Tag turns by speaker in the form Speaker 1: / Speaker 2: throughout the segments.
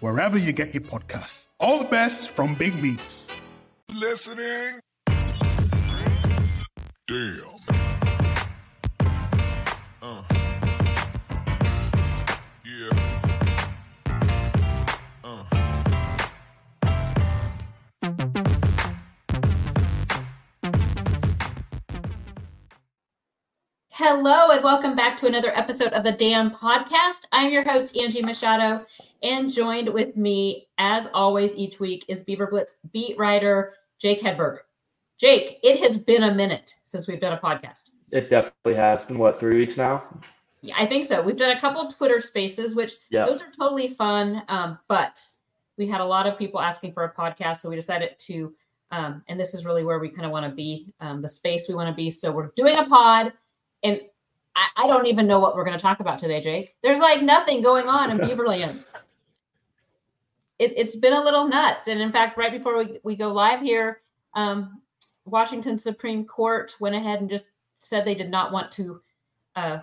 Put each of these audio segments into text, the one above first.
Speaker 1: wherever you get your podcasts. All the best from Big Meats.
Speaker 2: Listening? Damn.
Speaker 3: Hello, and welcome back to another episode of the Damn Podcast. I'm your host, Angie Machado, and joined with me, as always, each week is Beaver Blitz beat writer Jake Hedberg. Jake, it has been a minute since we've done a podcast.
Speaker 4: It definitely has been what three weeks now.
Speaker 3: Yeah, I think so. We've done a couple Twitter spaces, which
Speaker 4: Yeah.
Speaker 3: those are totally fun. Um, but we had a lot of people asking for a podcast, so we decided to, um, and this is really where we kind of want to be, um, the space we want to be. So we're doing a pod, and I, I don't even know what we're going to talk about today, Jake. There's like nothing going on in Beaverland. It, it's been a little nuts, and in fact, right before we, we go live here, um, Washington Supreme Court went ahead and just said they did not want to uh,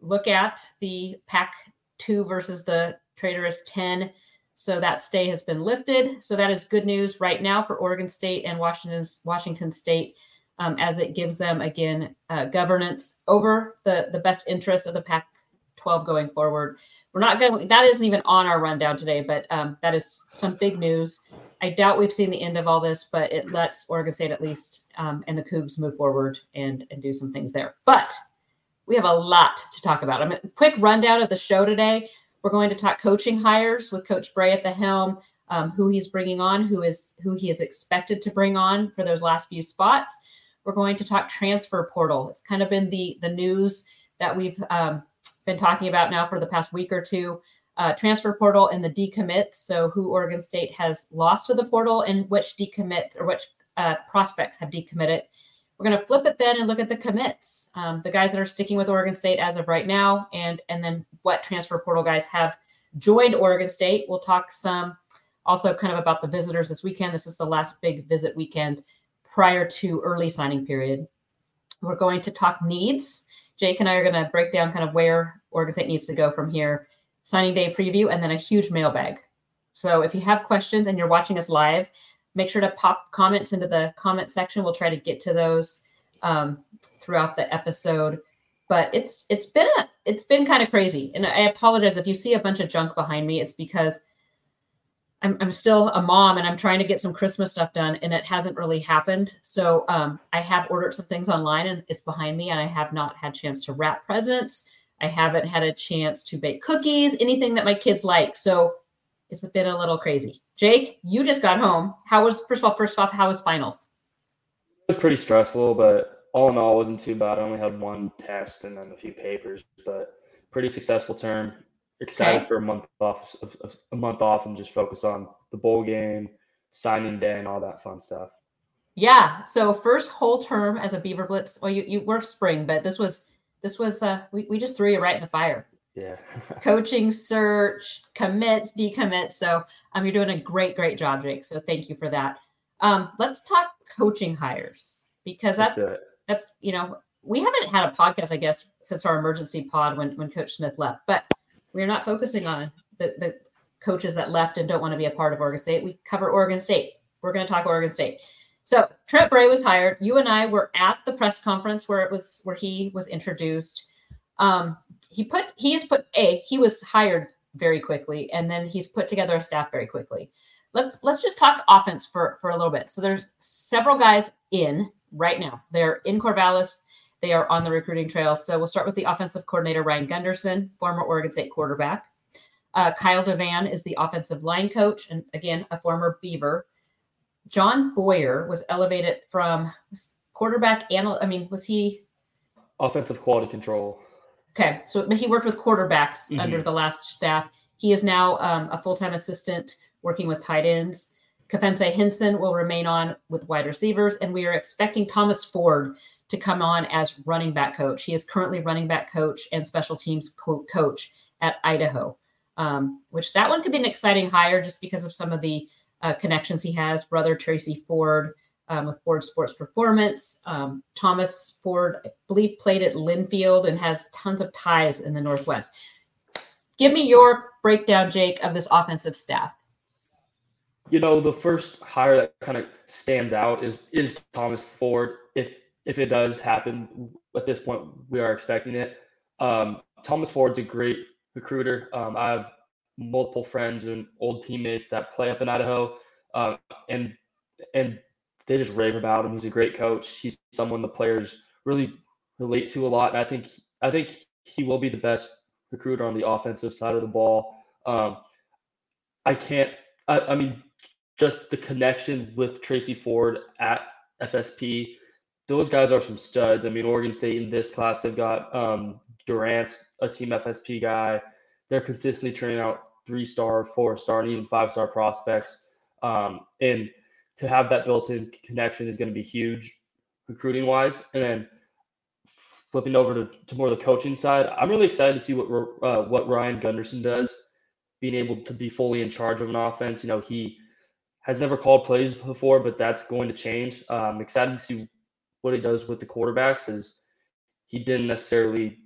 Speaker 3: look at the PAC 2 versus the Traitorous 10. So that stay has been lifted. So that is good news right now for Oregon State and Washington's Washington State, um, as it gives them again uh, governance over the the best interests of the Pac 12 going forward. We're not going. That isn't even on our rundown today, but um, that is some big news. I doubt we've seen the end of all this, but it lets Oregon State at least um, and the Cougs move forward and and do some things there. But we have a lot to talk about. I mean, a quick rundown of the show today. We're going to talk coaching hires with Coach Bray at the helm, um, who he's bringing on, who is who he is expected to bring on for those last few spots. We're going to talk transfer portal. It's kind of been the the news that we've um, been talking about now for the past week or two. Uh, transfer portal and the decommit. So who Oregon State has lost to the portal and which decommits or which uh, prospects have decommitted. We're going to flip it then and look at the commits, um, the guys that are sticking with Oregon State as of right now, and and then what transfer portal guys have joined Oregon State. We'll talk some also kind of about the visitors this weekend. This is the last big visit weekend prior to early signing period. We're going to talk needs. Jake and I are going to break down kind of where Oregon State needs to go from here. Signing day preview, and then a huge mailbag. So if you have questions and you're watching us live, make sure to pop comments into the comment section. We'll try to get to those um, throughout the episode. But it's it's been a it's been kind of crazy, and I apologize if you see a bunch of junk behind me. It's because I'm I'm still a mom and I'm trying to get some Christmas stuff done, and it hasn't really happened. So um, I have ordered some things online, and it's behind me, and I have not had chance to wrap presents. I haven't had a chance to bake cookies, anything that my kids like. So it's been a little crazy. Jake, you just got home. How was first of all, first off, how was finals?
Speaker 4: It was pretty stressful, but all in all, wasn't too bad. I only had one test and then a few papers, but pretty successful term. Excited
Speaker 3: Okay.
Speaker 4: for a month off, of- of- a month off, and just focus on the bowl game, signing day, and all that fun stuff.
Speaker 3: Yeah. So first whole term as a Beaver Blitz. Well, you, you worked spring, but this was this was uh we, we just threw you right in the fire.
Speaker 4: Yeah.
Speaker 3: Coaching search, commits, decommits. So um you're doing a great, great job, Jake. So thank you for that. Um, let's talk coaching hires because
Speaker 4: Let's
Speaker 3: that's that's you know we haven't had a podcast i guess since our emergency pod when when coach smith left but we're not focusing on the the coaches that left and don't want to be a part of oregon state. We cover oregon state. We're going to talk oregon state. So trent bray was hired. You and i were at the press conference where it was where he was introduced. Um he put he has put a he was hired very quickly and then he's put together a staff very quickly. Let's let's just talk offense for for a little bit. So there's several guys in right now. They're in corvallis they are on the recruiting trail. So we'll start with the offensive coordinator, Ryan Gunderson, former Oregon State quarterback. Uh, Kyle Devan is the offensive line coach, and again, a former Beaver. John Boyer was elevated from quarterback anal. I mean, was he
Speaker 4: Offensive quality control.
Speaker 3: okay? So he worked with quarterbacks
Speaker 4: Mhm.
Speaker 3: under the last staff. He is now um, a full time assistant working with tight ends. Kefense Hynson will remain on with wide receivers, and we are expecting Thomas Ford to come on as running back coach. He is currently running back coach and special teams co- coach at Idaho, um, which that one could be an exciting hire just because of some of the uh, connections he has. Brother Tracy Ford um, with Ford Sports Performance. Um, Thomas Ford, I believe, played at Linfield and has tons of ties in the Northwest. Give me your breakdown, Jake, of this offensive staff.
Speaker 4: You know, the first hire that kind of stands out is is Thomas Ford. If if it does happen at this point, we are expecting it. Um, Thomas Ford's a great recruiter. Um, I have multiple friends and old teammates that play up in Idaho, uh, and and they just rave about him. He's a great coach. He's someone the players really relate to a lot. And I think I think he will be the best recruiter on the offensive side of the ball. Um, I can't. I, I mean, just the connection with Tracy Ford at FSP. Those guys are some studs. I mean, Oregon State in this class, they've got um, Durant, a team FSP guy. They're consistently turning out three star, four star, and even five star prospects. Um, and to have that built in connection is going to be huge recruiting wise. And then flipping over to, to more of the coaching side, I'm really excited to see what uh, what Ryan Gunderson does, being able to be fully in charge of an offense. You know, he has never called plays before, but that's going to change. I'm excited to see what he does with the quarterbacks, is he didn't necessarily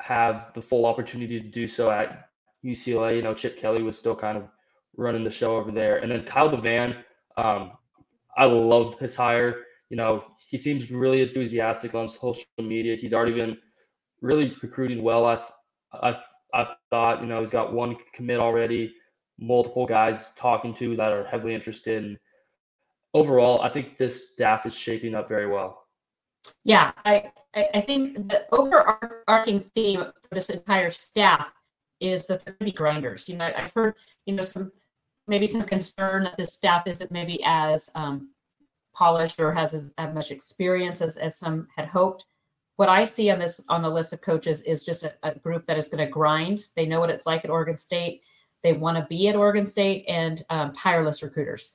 Speaker 4: have the full opportunity to do so at UCLA. You know, Chip Kelly was still kind of running the show over there, and then Kyle Devan. Um, I love his hire. You know, he seems really enthusiastic on social media. He's already been really recruiting well. I, I, I thought, you know, he's got one commit already, multiple guys talking to that are heavily interested. And overall, I think this staff is shaping up very well.
Speaker 3: Yeah, I, I think the overarching theme for this entire staff is to be grinders. You know, I've heard, you know, some maybe some concern that this staff isn't maybe as um, polished or has as, as much experience as, as some had hoped. What I see on this on the list of coaches is just a, a group that is going to grind. They know what it's like at Oregon State. They want to be at Oregon State and um, tireless recruiters.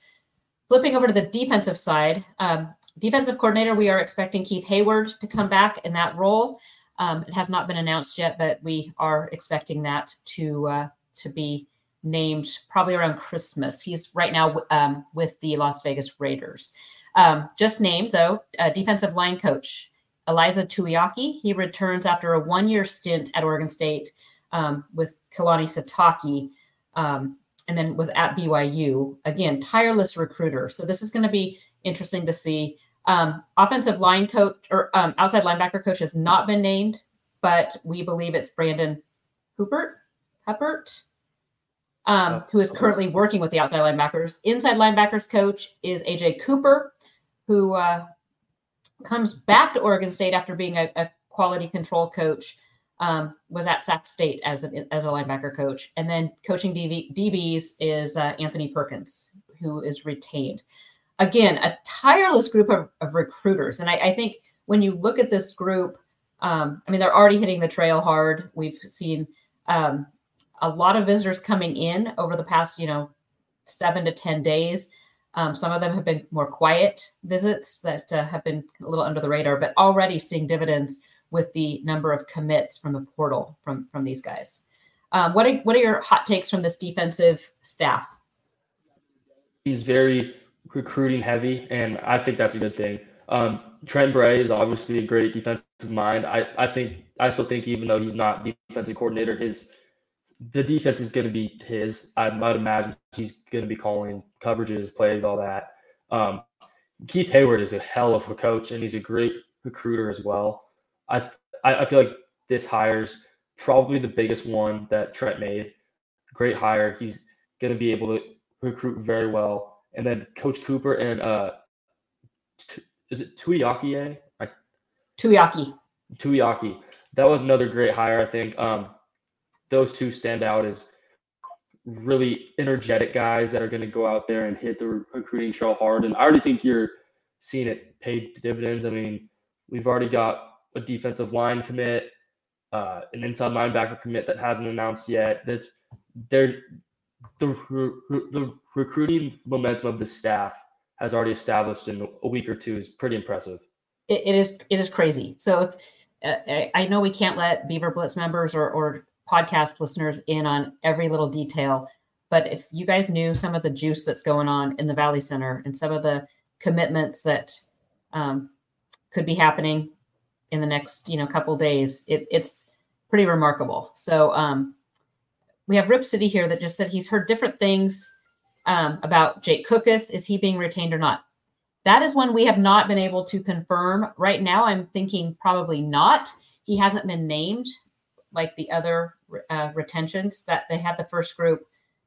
Speaker 3: Flipping over to the defensive side, um, defensive coordinator, we are expecting Keith Hayward to come back in that role. Um, it has not been announced yet, but we are expecting that to uh, to be named probably around Christmas. He's right now um, with the Las Vegas Raiders. Um, just named though, uh, defensive line coach Eliza Tuiaki. He returns after a one-year stint at Oregon State um, with Kalani Sitake, um, and then was at BYU. Again, tireless recruiter. So this is going to be interesting to see. Um, offensive line coach or um, outside linebacker coach has not been named, but we believe it's Brandon Huppert, um, who is currently working with the outside linebackers. Inside linebackers coach is AJ Cooper, who uh, comes back to Oregon State after being a, a quality control coach. Um, was at Sac State as a, as a linebacker coach, and then coaching DB, DBs is uh, Anthony Perkins, who is retained. Again, a tireless group of, of recruiters, and I, I, think when you look at this group, Um, I mean, they're already hitting the trail hard. We've seen um, a lot of visitors coming in over the past, you know, seven to 10 days. Um, some of them have been more quiet visits that uh, have been a little under the radar, but already seeing dividends with the number of commits from the portal from from these guys. Um, what are what are your hot takes from this defensive staff?
Speaker 4: He's very recruiting heavy, and I think that's a good thing. Um, Trent Bray is obviously a great defensive mind. I, I think I still think even though he's not defensive coordinator, his the defense is going to be his. I might imagine he's going to be calling coverages, plays, all that. Um, Keith Hayward is a hell of a coach, and he's a great recruiter as well. I I feel like this hire's probably the biggest one that Trent made. Great hire. He's going to be able to recruit very well. And then Coach Cooper and uh, is it Tuiaki? I,
Speaker 3: Tuiaki.
Speaker 4: Tuiaki. That was another great hire, I think. Um, those two stand out as really energetic guys that are going to go out there and hit the recruiting trail hard. And I already think you're seeing it pay dividends. I mean, we've already got a defensive line commit, uh, an inside linebacker commit that hasn't announced yet. That's there's the the recruiting momentum of the staff has already established in a week or two is pretty impressive.
Speaker 3: it, it is it is crazy. So if uh, I know we can't let Beaver Blitz members or, or podcast listeners in on every little detail, but if you guys knew some of the juice that's going on in the Valley Center and some of the commitments that um, could be happening in the next you know couple days, it, it's pretty remarkable. So um, we have Rip City here that just said he's heard different things um, about Jake Cookus. Is he being retained or not? That is one we have not been able to confirm. Right now, I'm thinking probably not. He hasn't been named like the other uh, retentions that they had the first group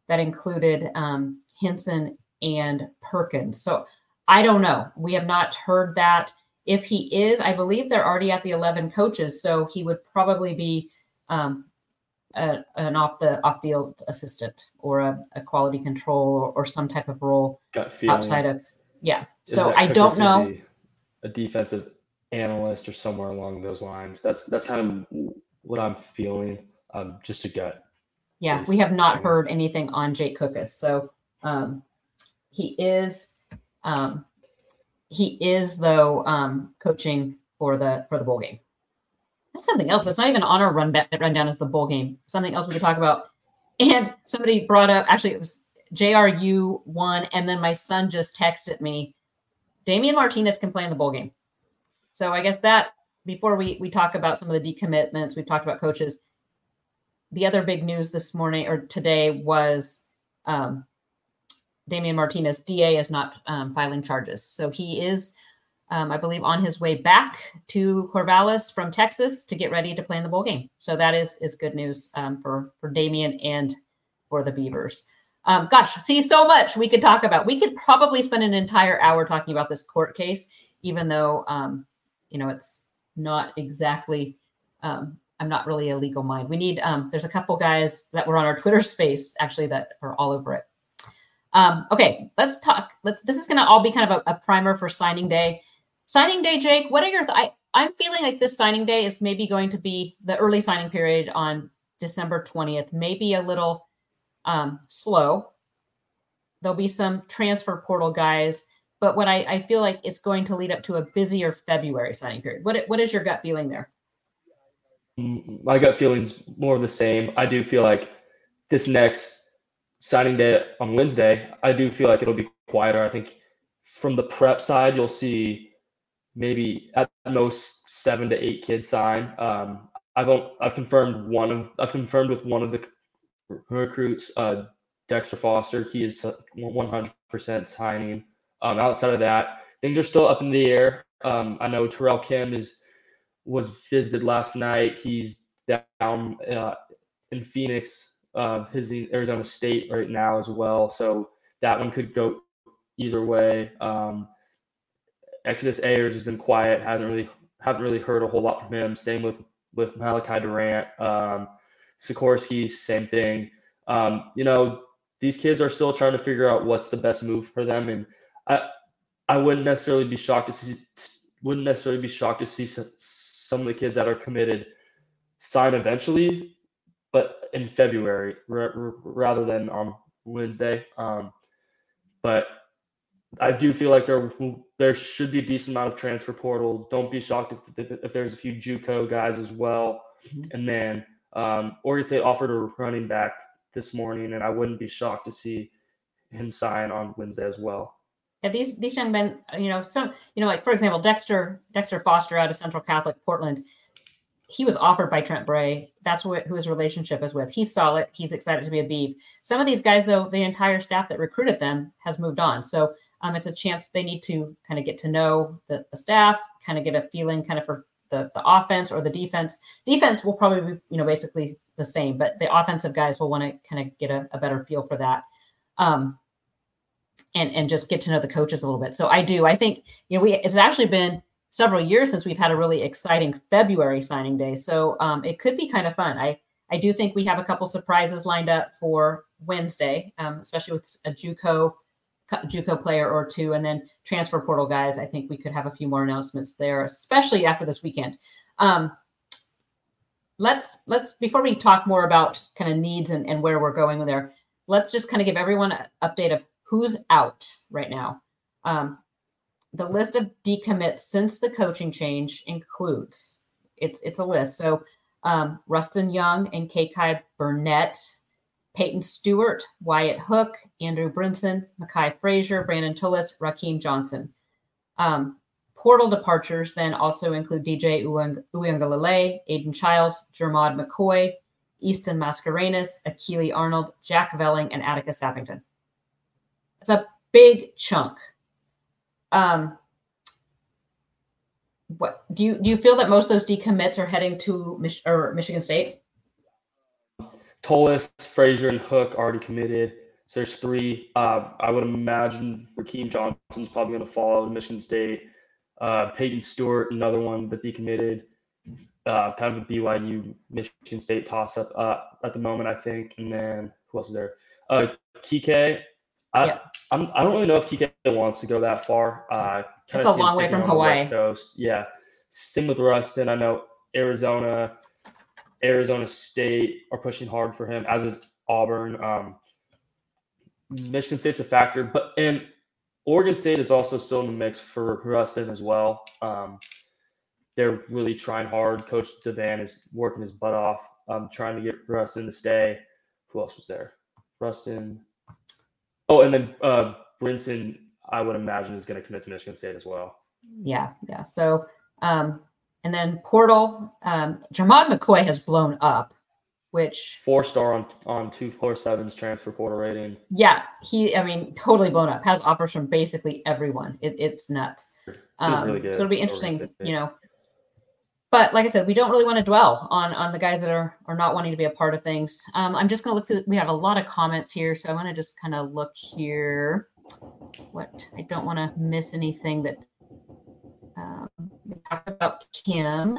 Speaker 3: that included um, Hynson and Perkins. So I don't know. We have not heard that. If he is, I believe they're already at the 11 coaches. So he would probably be um, a, an off the off field assistant or a, a quality control or, or, some type of role outside of yeah. So I don't know.
Speaker 4: A defensive analyst or somewhere along those lines. That's that's kind of what I'm feeling. Um, just a gut.
Speaker 3: Yeah, we have not heard anything on Jake Cookus. So um, he is um, he is though um, coaching for the for the bowl game. That's something else. That's not even on our run rundown as the bowl game. Something else we could talk about. And somebody brought up actually it was JRU one, and then my son just texted me. Damien Martinez can play in the bowl game. So I guess that before we we talk about some of the decommitments, we've talked about coaches. The other big news this morning or today was um, Damien Martinez, DA, is not um, filing charges. So he is um, I believe, on his way back to Corvallis from Texas to get ready to play in the bowl game. So that is is good news um, for for Damien and for the Beavers. Um, gosh, see so much we could talk about. We could probably spend an entire hour talking about this court case, even though um, you know it's not exactly. Um, I'm not really a legal mind. We need. There's a couple guys that were on our Twitter space actually that are all over it. Um, okay, let's talk. Let's. This is going to all be kind of a, a primer for signing day. Signing day, Jake, what are your th- I, I'm feeling like this signing day is maybe going to be the early signing period on December 20th, maybe a little um, slow. There'll be some transfer portal guys, but what I, I feel like it's going to lead up to a busier February signing period. What what is your gut feeling there?
Speaker 4: My gut feeling's more of the same. I do feel like this next signing day on Wednesday, I do feel like it'll be quieter. I think from the prep side, you'll see maybe at most seven to eight kids sign. Um, I've I've confirmed one of I've confirmed with one of the recruits, uh, Dexter Foster. He is 100% signing. Um, outside of that, things are still up in the air. Um, I know Terrell Kim is was visited last night. He's down uh, in Phoenix, uh, his Arizona State right now as well. So that one could go either way. Um, Exodus Ayers has been quiet. Hasn't really haven't really heard a whole lot from him. Same with with Malachi Durant. Um, Sikorsky, same thing. Um, you know, these kids are still trying to figure out what's the best move for them, and I I wouldn't necessarily be shocked to see wouldn't necessarily be shocked to see some, some of the kids that are committed sign eventually, but in February r- r- rather than on Wednesday. Um, but I do feel like there there should be a decent amount of transfer portal. Don't be shocked if, if, if there's a few JUCO guys as well.
Speaker 3: Mhm.
Speaker 4: And then um, Oregon State offered a running back this morning, and I wouldn't be shocked to see him sign on Wednesday as well.
Speaker 3: Yeah, these these young men, you know, some, you know, like for example, Dexter Dexter Foster out of Central Catholic Portland, he was offered by Trent Bray. That's what who his relationship is with. He saw it. He's excited to be a Beeve. Some of these guys, though, the entire staff that recruited them has moved on. So um, it's a chance they need to kind of get to know the, the staff, kind of get a feeling, kind of for the the offense or the defense. Defense will probably be, you know, basically the same, but the offensive guys will want to kind of get a, a better feel for that. Um, and and just get to know the coaches a little bit. So I do. I think you know we it's actually been several years since we've had a really exciting February signing day. So um, it could be kind of fun. I I do think we have a couple surprises lined up for Wednesday, um, especially with a JUCO JUCO player or two, and then transfer portal guys. I think we could have a few more announcements there, especially after this weekend. Um, let's let's before we talk more about kind of needs and, and where we're going there. Let's just kind of give everyone an update of who's out right now. Um, the list of decommits since the coaching change includes it's it's a list. So um, Rustin Young and Kai Burnett, Peyton Stewart, Wyatt Hook, Andrew Brinson, Makai Frazier, Brandon Tullis, Raheem Johnson. Um, portal departures then also include DJ Uiagalelei, Aidan Chiles, Jermod McCoy, Easton Mascarenas, Akili Arnold, Jack Velling, and Attica Sappington. It's a big chunk. Um, what do you do? You feel that most of those decommits are heading to Mich- or Michigan State?
Speaker 4: Tullis, Frazier, and Hook already committed. So there's three. Uh, I would imagine Raheem Johnson's probably going to follow Michigan State. Uh, Peyton Stewart, another one that decommitted. Uh, kind of a BYU Michigan State toss up uh, at the moment, I think. And then who else is there? Uh, Kike. I,
Speaker 3: Yeah.
Speaker 4: I'm, I don't really know if Kike wants to go that far. Uh,
Speaker 3: It's a long way from Hawaii.
Speaker 4: West Coast. Yeah. Same with Rustin. I know Arizona, Arizona State are pushing hard for him, as is Auburn. Um, Michigan State's a factor, but and Oregon State is also still in the mix for Rustin as well. Um, they're really trying hard. Coach Devan is working his butt off, um, trying to get Rustin to stay. Who else was there? Rustin. Oh, and then uh, Brinson, I would imagine, is going to commit to Michigan State as well.
Speaker 3: Yeah, yeah. So, um, and then portal, um, Jermod McCoy has blown up, which
Speaker 4: Four star on on two four sevens transfer portal rating.
Speaker 3: yeah, he, I mean, totally blown up. Has offers from basically everyone. It, it's nuts.
Speaker 4: really
Speaker 3: Um,
Speaker 4: good
Speaker 3: so it'll be interesting, you know. But like I said, we don't really want to dwell on on the guys that are are not wanting to be a part of things. Um, I'm just going to look through. We have a lot of comments here, so I want to just kind of look here. What I don't want to miss anything that um, we talked about Kim.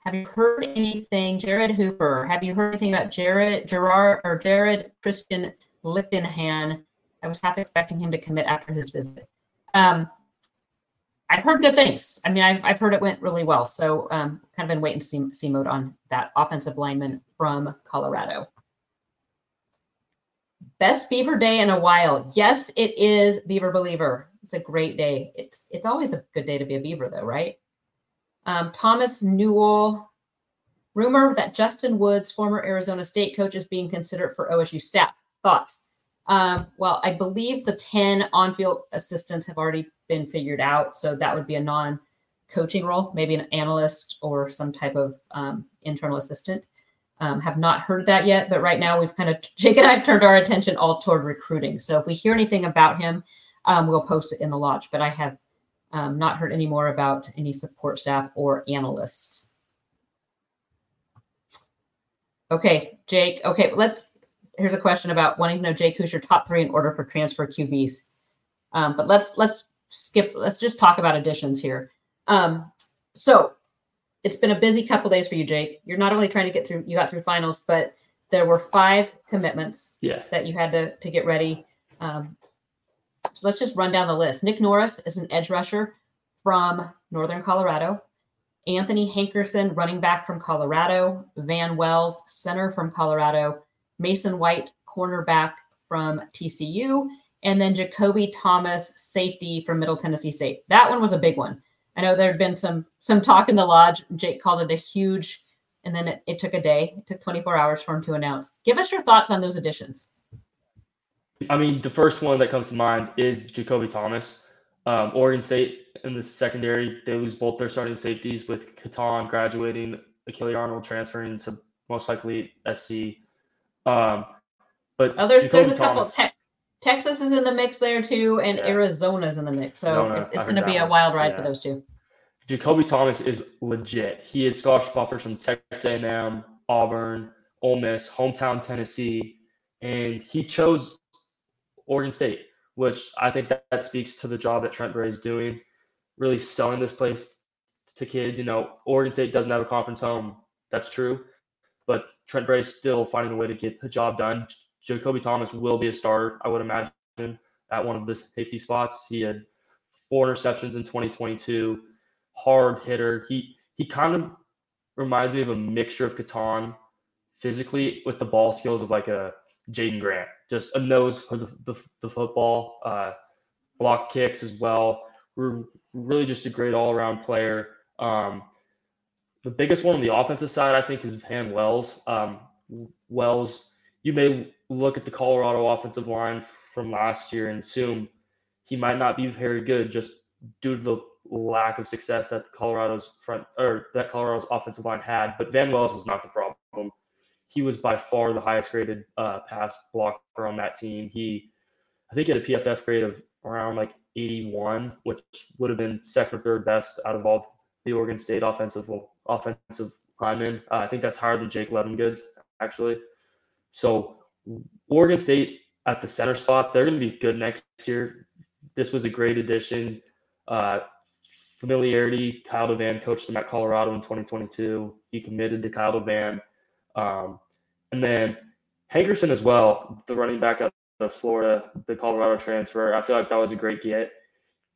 Speaker 3: Have you heard anything, Jared Hooper? Have you heard anything about Jared Gerard or Jared Christian Lichtenhan? I was half expecting him to commit after his visit. Um, I've heard good things. I mean, I've, I've heard it went really well. So um, kind of in wait and see, see mode on that offensive lineman from Colorado. Best Beaver Day in a while. Yes, it is Beaver Believer. It's a great day. It's it's always a good day to be a Beaver, though, right? Um, Thomas Newell. Rumor that Justin Woods, former Arizona State coach, is being considered for OSU staff. Thoughts? Um, well, I believe the 10 on field assistants have already been figured out. So that would be a non coaching role, maybe an analyst or some type of um, internal assistant. Um, have not heard that yet, but right now we've kind of, Jake and I have turned our attention all toward recruiting. So if we hear anything about him, um, we'll post it in the lodge. But I have um, not heard any more about any support staff or analysts. Okay, Jake. Okay, let's. Here's a question about wanting to know Jake, who's your top three in order for transfer QBs? Um, but let's let's skip. Let's just talk about additions here. Um, so it's been a busy couple days for you, Jake. You're not only trying to get through. You got through finals, but there were five commitments
Speaker 4: Yeah.
Speaker 3: that you had to to get ready. Um, so let's just run down the list. Nick Norris is an edge rusher from Northern Colorado. Anthony Hankerson, running back from Colorado, Van Wells, center from Colorado, Mason White, cornerback from TCU, and then Jacoby Thomas, safety from Middle Tennessee State. That one was a big one. I know there had been some some talk in the lodge. Jake called it a huge, and then it, it took a day. It took 24 hours for him to announce. Give us your thoughts on those additions.
Speaker 4: I mean, the first one that comes to mind is Jacoby Thomas. Um, Oregon State in the secondary, they lose both their starting safeties with Kitan graduating, Akili Arnold transferring to most likely SC. Um, but
Speaker 3: Oh, there's
Speaker 4: Jacoby
Speaker 3: there's a couple.
Speaker 4: Thomas-
Speaker 3: Te- Texas is in the mix there too, and
Speaker 4: Yeah.
Speaker 3: Arizona's in the mix. So
Speaker 4: Arizona,
Speaker 3: it's, it's going to be a wild ride for those two.
Speaker 4: Jacoby Thomas is legit. He is scholarship offers from Texas A&M, Auburn, Ole Miss, hometown Tennessee, and he chose Oregon State, which I think that, that speaks to the job that Trent Bray is doing, really selling this place to kids. You know, Oregon State doesn't have a conference home. That's true, but Trent Bray is still finding a way to get the job done. Jacoby Thomas will be a starter, I would imagine, at one of the safety spots. He had four interceptions in 2022 hard hitter. He he kind of reminds me of a mixture of Kitan physically with the ball skills of like a Jaydon Grant. Just a nose for the, the, the football, uh, block kicks as well. We're really just a great all around player. Um, the biggest one on the offensive side, I think, is Van Wells. Um, Wells, you may look at the Colorado offensive line from last year and assume he might not be very good just due to the lack of success that Colorado's front or that Colorado's offensive line had. But Van Wells was not the problem. He was by far the highest graded uh, pass blocker on that team. He, I think, he had a PFF grade of around like 81, which would have been second or third best out of all the Oregon State offensive offensive linemen. Uh, I think that's higher than Jake Levengoods actually. So Oregon State at the center spot, they're going to be good next year. This was a great addition. Uh, familiarity. Kyle Devan coached him at Colorado in 2022. He committed to Kyle Devan. Um, and then Hankerson as well, the running back out of Florida, the Colorado transfer. I feel like that was a great get.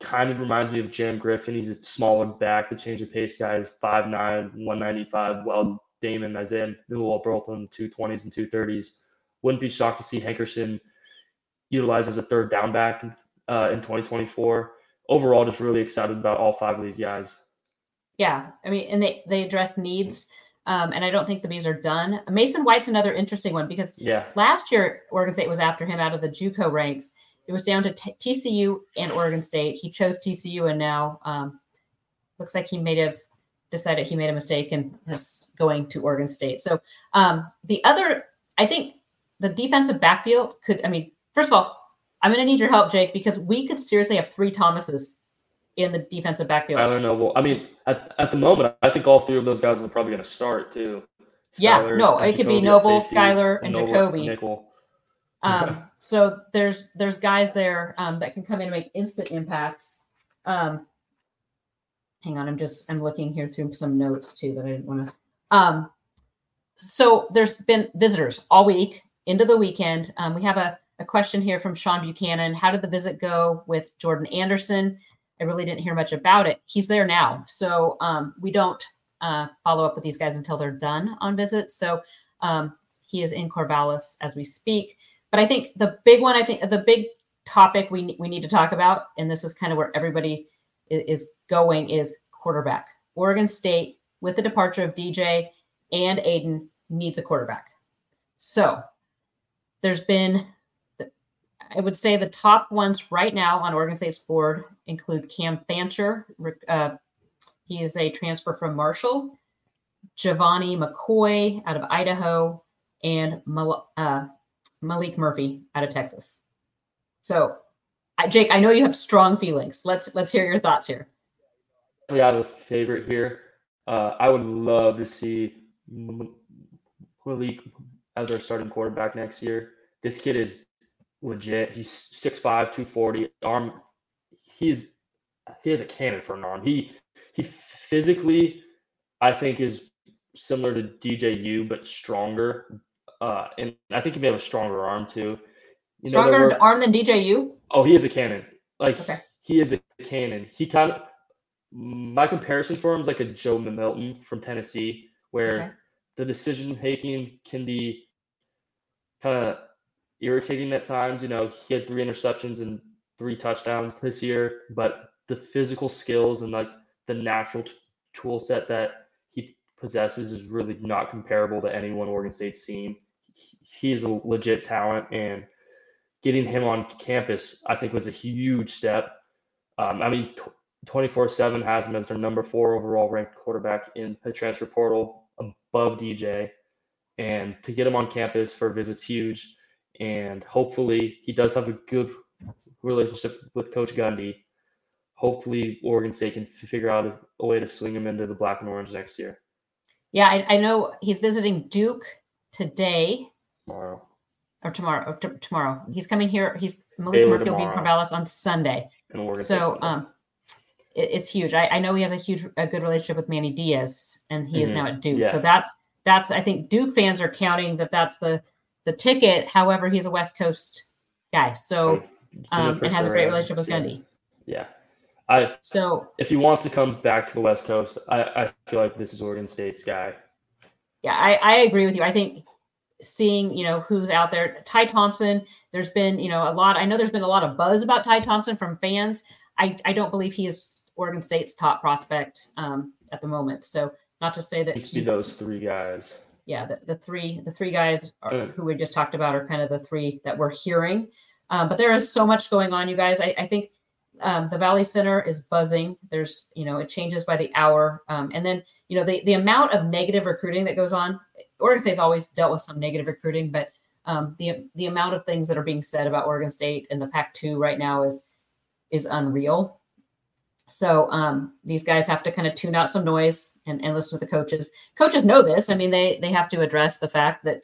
Speaker 4: Kind of reminds me of Jam Griffin. He's a smaller back. The change of pace guy is 5'9", 195. Well, Damon Isaiah Newell both in the 220s and 230s. Wouldn't be shocked to see Hankerson utilized as a third down back uh, in 2024 overall just really excited about all five of these guys.
Speaker 3: Yeah, I mean, and they they address needs, um, and I don't think the Bees are done. Mason White's another interesting one because
Speaker 4: Yeah,
Speaker 3: last year Oregon State was after him out of the JUCO ranks. It was down to t- TCU and Oregon State. He chose TCU, and now um, looks like he may have decided he made a mistake and is going to Oregon State. So um, the other, I think, the defensive backfield could. I mean, first of all, I'm going to need your help, Jake, because we could seriously have three Thomases in the defensive backfield.
Speaker 4: Skyler Noble. I mean, at, at the moment, I think all three of those guys are probably going to start too.
Speaker 3: Yeah, no, it could be Noble,
Speaker 4: safety,
Speaker 3: Skyler, and
Speaker 4: Noble
Speaker 3: Jacoby.
Speaker 4: Nickel.
Speaker 3: Um, so there's there's guys there um, that can come in and make instant impacts. Um, hang on, I'm just I'm looking here through some notes too that I didn't want to. Um, so there's been visitors all week into the weekend. Um, we have a, a question here from Sean Buchanan. How did the visit go with Jordan Anderson? I really didn't hear much about it. He's there now, so um, we don't uh, follow up with these guys until they're done on visits. So um, he is in Corvallis as we speak. But I think the big one, I think the big topic we we need to talk about, and this is kind of where everybody is, is going, is quarterback. Oregon State, with the departure of DJ and Aiden, needs a quarterback. So there's been, I would say, the top ones right now on Oregon State's board include Cam Fancher. Uh, he is a transfer from Marshall. Gevani McCoy out of Idaho, and Mal- uh, Maalik Murphy out of Texas. So, Jake, I know you have strong feelings. Let's let's hear your thoughts here.
Speaker 4: We have a favorite here. Uh, I would love to see Malik as our starting quarterback next year. This kid is legit. He's 6'5", 240. Arm, he's he has a cannon for an arm. He he physically, I think, is similar to DJU but stronger. Uh, and I think he may have a stronger arm too. You know,
Speaker 3: Stronger
Speaker 4: were-
Speaker 3: arm than DJU.
Speaker 4: Oh, he is a cannon. Like
Speaker 3: Okay.
Speaker 4: he is a cannon. He kind of my comparison for him is like a Joe Milton from Tennessee, where
Speaker 3: Okay.
Speaker 4: The decision making can be kind of irritating at times. You know, he had three interceptions and three touchdowns this year, but the physical skills and like the natural t- tool set that he possesses is really not comparable to anyone Oregon State's seen. He- is a legit talent, and getting him on campus, I think, was a huge step. Um, I mean, 24 7 has him as their number four overall ranked quarterback in the transfer portal above DJ. And to get him on campus for a visit's huge. And hopefully, he does have a good relationship with Coach Gundy. Hopefully, Oregon State can figure out a, way to swing him into the black and orange next year.
Speaker 3: Yeah, I, I know he's visiting Duke today
Speaker 4: Tomorrow.
Speaker 3: or tomorrow. Or t- tomorrow, he's coming here. He's
Speaker 4: Maalik
Speaker 3: Murphy will be in. Corvallis on Sunday.
Speaker 4: And Oregon State's
Speaker 3: So um, it, it's huge. I, I know he has a huge, a good relationship with Manny Diaz, and he is
Speaker 4: Mhm.
Speaker 3: now at Duke. So that's that's. I think Duke fans are counting that that's the the ticket. However, he's a West Coast guy, so um, and has a great relationship with
Speaker 4: yeah.
Speaker 3: Gundy.
Speaker 4: Yeah. I
Speaker 3: So
Speaker 4: if he wants to come back to the West Coast, I, I feel like this is Oregon State's guy.
Speaker 3: yeah, I, I agree with you. I think seeing you know who's out there, Ty Thompson. There's been you know a lot. I know there's been a lot of buzz about Ty Thompson from fans. I I don't believe he is Oregon State's top prospect um, at the moment. So not to say that
Speaker 4: Needs to be those three guys.
Speaker 3: yeah, the, the three the three guys are,
Speaker 4: Mm.
Speaker 3: who we just talked about are kind of the three that we're hearing. Um, but there is so much going on, you guys. I, I think um, the Valley Center is buzzing. There's you know it changes by the hour, um, and then you know the the amount of negative recruiting that goes on. Oregon State's always dealt with some negative recruiting, but um, the the amount of things that are being said about Oregon State and the Pac-2 right now is is unreal. So um, these guys have to kind of tune out some noise and, and listen to the coaches. Coaches know this. I mean, they they have to address the fact that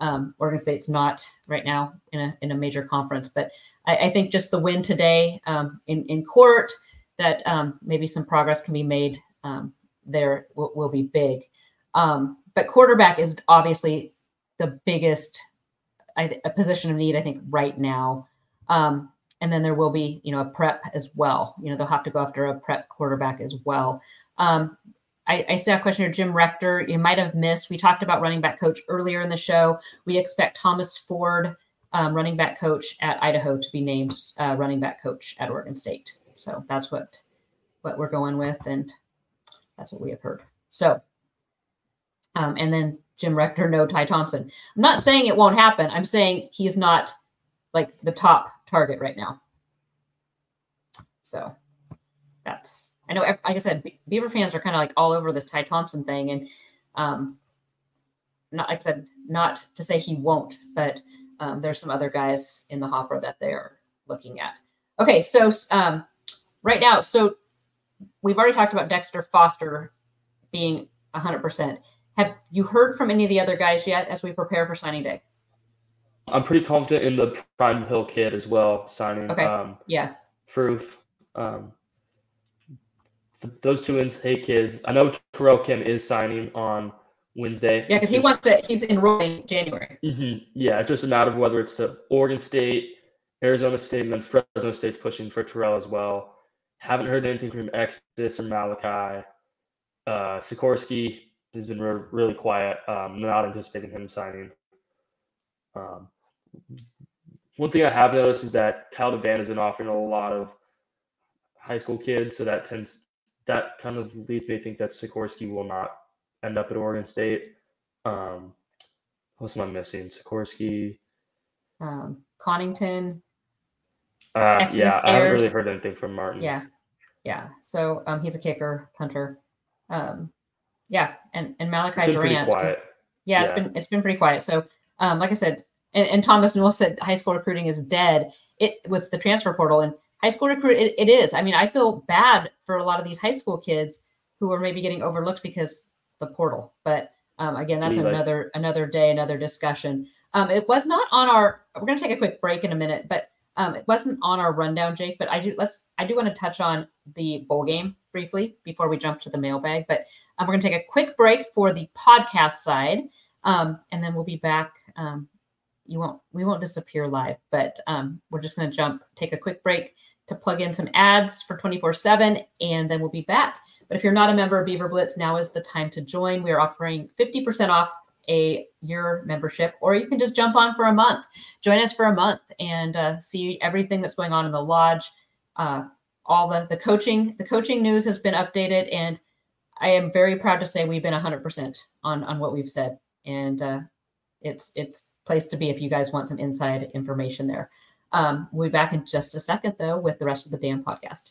Speaker 3: um, Oregon State's not right now in a in a major conference. But I, I think just the win today um, in in court that um, maybe some progress can be made um, there will, will be big. Um, but quarterback is obviously the biggest I, th- a position of need. I think right now. Um, and then there will be, you know, a prep as well. You know, they'll have to go after a prep quarterback as well. Um, I, I see a question here, Jim Rector. You might have missed. We talked about running back coach earlier in the show. We expect Thomas Ford, um, running back coach at Idaho, to be named uh, running back coach at Oregon State. So that's what what we're going with, and that's what we have heard. So, um, and then Jim Rector, no Ty Thompson. I'm not saying it won't happen. I'm saying he's not like the top target right now. So that's I know. Like I said, Beaver fans are kind of like all over this Ty Thompson thing, and um, not like I said, not to say he won't, but um, there's some other guys in the hopper that they're looking at. Okay, so um, right now, so we've already talked about Dexter Foster being 100%. Have you heard from any of the other guys yet as we prepare for signing day?
Speaker 4: I'm pretty confident in the Prime Hill kid as well signing.
Speaker 3: Okay.
Speaker 4: Um,
Speaker 3: Yeah.
Speaker 4: Proof. Um, th- those two in-state kids. I know Terrell Kim is signing on Wednesday.
Speaker 3: Yeah, because he wants to, he's enrolling in January.
Speaker 4: Mhm. Yeah, it's just a matter of whether it's to Oregon State, Arizona State, and then Fresno State's pushing for Terrell as well. Haven't heard anything from Exodus or Malachi. Uh, Sikorsky has been re- really quiet. Um, not anticipating him signing. Um, one thing I have noticed is that Cal Devan has been offering a lot of high school kids, so that tends that kind of leads me to think that Sikorsky will not end up at Oregon State. Um, what am I missing? Sikorsky.
Speaker 3: Um, Connington,
Speaker 4: Uh,
Speaker 3: Exodus
Speaker 4: yeah, I haven't really heard anything from Martin.
Speaker 3: yeah, yeah. So um, he's a kicker, punter. Um, yeah, and and Malachi
Speaker 4: It's been
Speaker 3: Durant.
Speaker 4: quiet.
Speaker 3: Yeah, it's
Speaker 4: Yeah.
Speaker 3: been it's been pretty quiet. So, um, like I said, and, and Thomas Newell said high school recruiting is dead. It with the transfer portal and high school recruit, it, it is. I mean, I feel bad for a lot of these high school kids who are maybe getting overlooked because the portal. But um, again, that's
Speaker 4: Levi.
Speaker 3: another another day, another discussion. Um, it was not on our. We're going to take a quick break in a minute, but um, it wasn't on our rundown, Jake. But I do let's. I do want to touch on the bowl game briefly before we jump to the mailbag. But um, we're going to take a quick break for the podcast side, um, and then we'll be back. You won't. We won't disappear live, but um, we're just going to jump, take a quick break, to plug in some ads for 24 7, and then we'll be back. But if you're not a member of Beaver Blitz, now is the time to join. We are offering 50% off a year membership, or you can just jump on for a month. Join us for a month and uh, see everything that's going on in the lodge. Uh, all the the coaching the coaching news has been updated, and I am very proud to say we've been 100% on on what we've said, and uh, it's it's place to be if you guys want some inside information there. Um, we'll be back in just a second though with the rest of the damn podcast.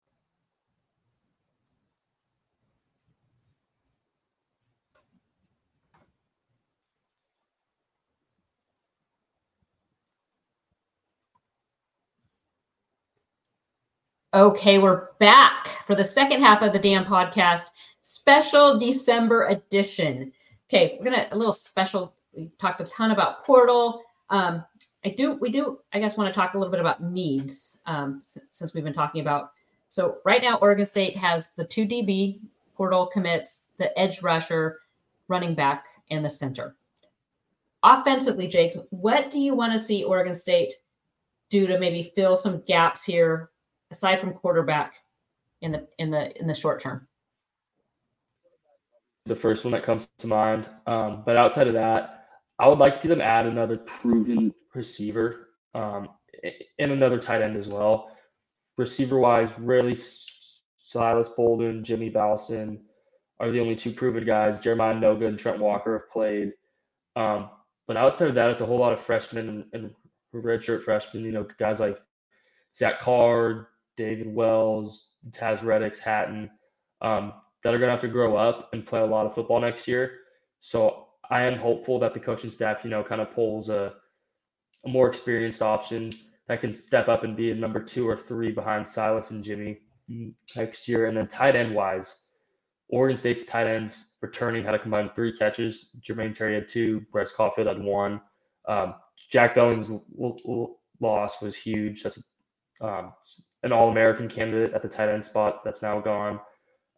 Speaker 3: Okay, we're back for the second half of the damn podcast, special December edition. Okay, we're gonna a little special. We talked a ton about Portal. Um, I do, we do, I guess, want to talk a little bit about needs um, s- since we've been talking about. So right now, Oregon State has the two DB Portal commits, the edge rusher, running back, and the center. Offensively, Jake, what do you want to see Oregon State do to maybe fill some gaps here aside from quarterback in the in the in the short term.
Speaker 4: the first one that comes to mind. Um, but outside of that, I would like to see them add another proven receiver um, and another tight end as well. Receiver wise, really Silas Bolden, Jimmy Valsin are the only two proven guys. Jeremiah Noga and Trent Walker have played. Um, but outside of that, it's a whole lot of freshmen and, and redshirt freshmen. You know, guys like Zach Card, David Wells, Taz Reddix, Hatton, um, that are going to have to grow up and play a lot of football next year. So I am hopeful that the coaching staff, you know, kind of pulls a, a more experienced option that can step up and be a number two or three behind Silas and Jimmy next year. And then tight end wise, Oregon State's tight ends returning had a combined three catches. Jermaine Terry had two. Bryce Caulfield had one. Um, Jack Velling's l- l- loss was huge. That's um, an All-American candidate at the tight end spot that's now gone.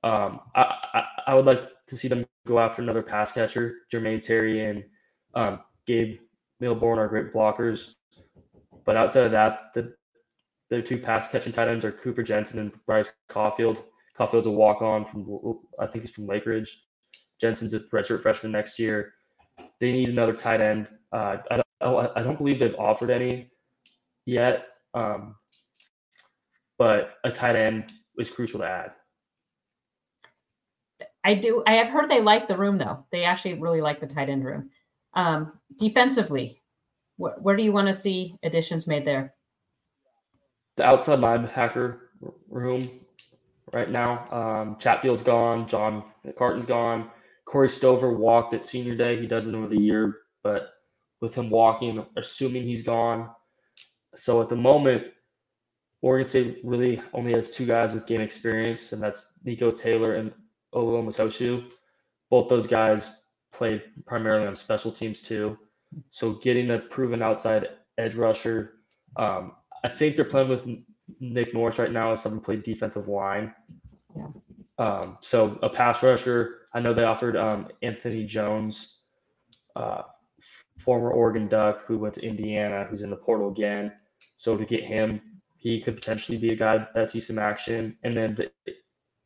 Speaker 4: Um, I, I, I would like to see them go after another pass catcher. Jermaine Terry and um, Gabe Milborn are great blockers. But outside of that, the the two pass catching tight ends are Cooper Jensen and Bryce Caulfield. Caulfield's a walk on from I think he's from Lake Ridge. Jensen's a redshirt freshman next year. They need another tight end. Uh, I don't I don't believe they've offered any yet. Um, but a tight end is crucial to add.
Speaker 3: I do. I have heard they like the room though. They actually really like the tight end room. Um, defensively, wh- where do you want to see additions made there?
Speaker 4: The outside linebacker room right now. Um, Chatfield's gone. John Carton's gone. Corey Stover walked at senior day. He does it over the year, but with him walking, assuming he's gone. So at the moment, Oregon State really only has two guys with game experience, and that's Nico Taylor and Olo Matoshu. Both those guys played primarily on special teams too. So getting a proven outside edge rusher, um, I think they're playing with Nick Norris right now as someone played defensive line.
Speaker 3: Yeah.
Speaker 4: Um, so a pass rusher. I know they offered um, Anthony Jones, uh, former Oregon Duck who went to Indiana, who's in the portal again. So to get him, he could potentially be a guy that sees some action. And then the,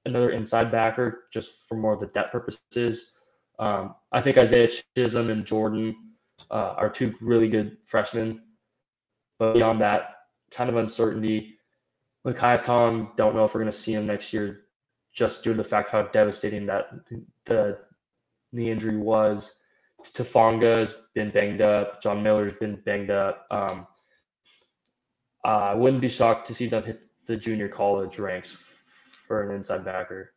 Speaker 4: another inside backer, just for more of the depth purposes. Um, I think Isaiah Chisholm and Jordan uh, are two really good freshmen. But beyond that, kind of uncertainty. Makai Tong, don't know if we're going to see him next year just due to the fact how devastating that the knee injury was. Tafanga has been banged up. John Miller's been banged up. Um, I wouldn't be shocked to see them hit the junior college ranks for an inside backer.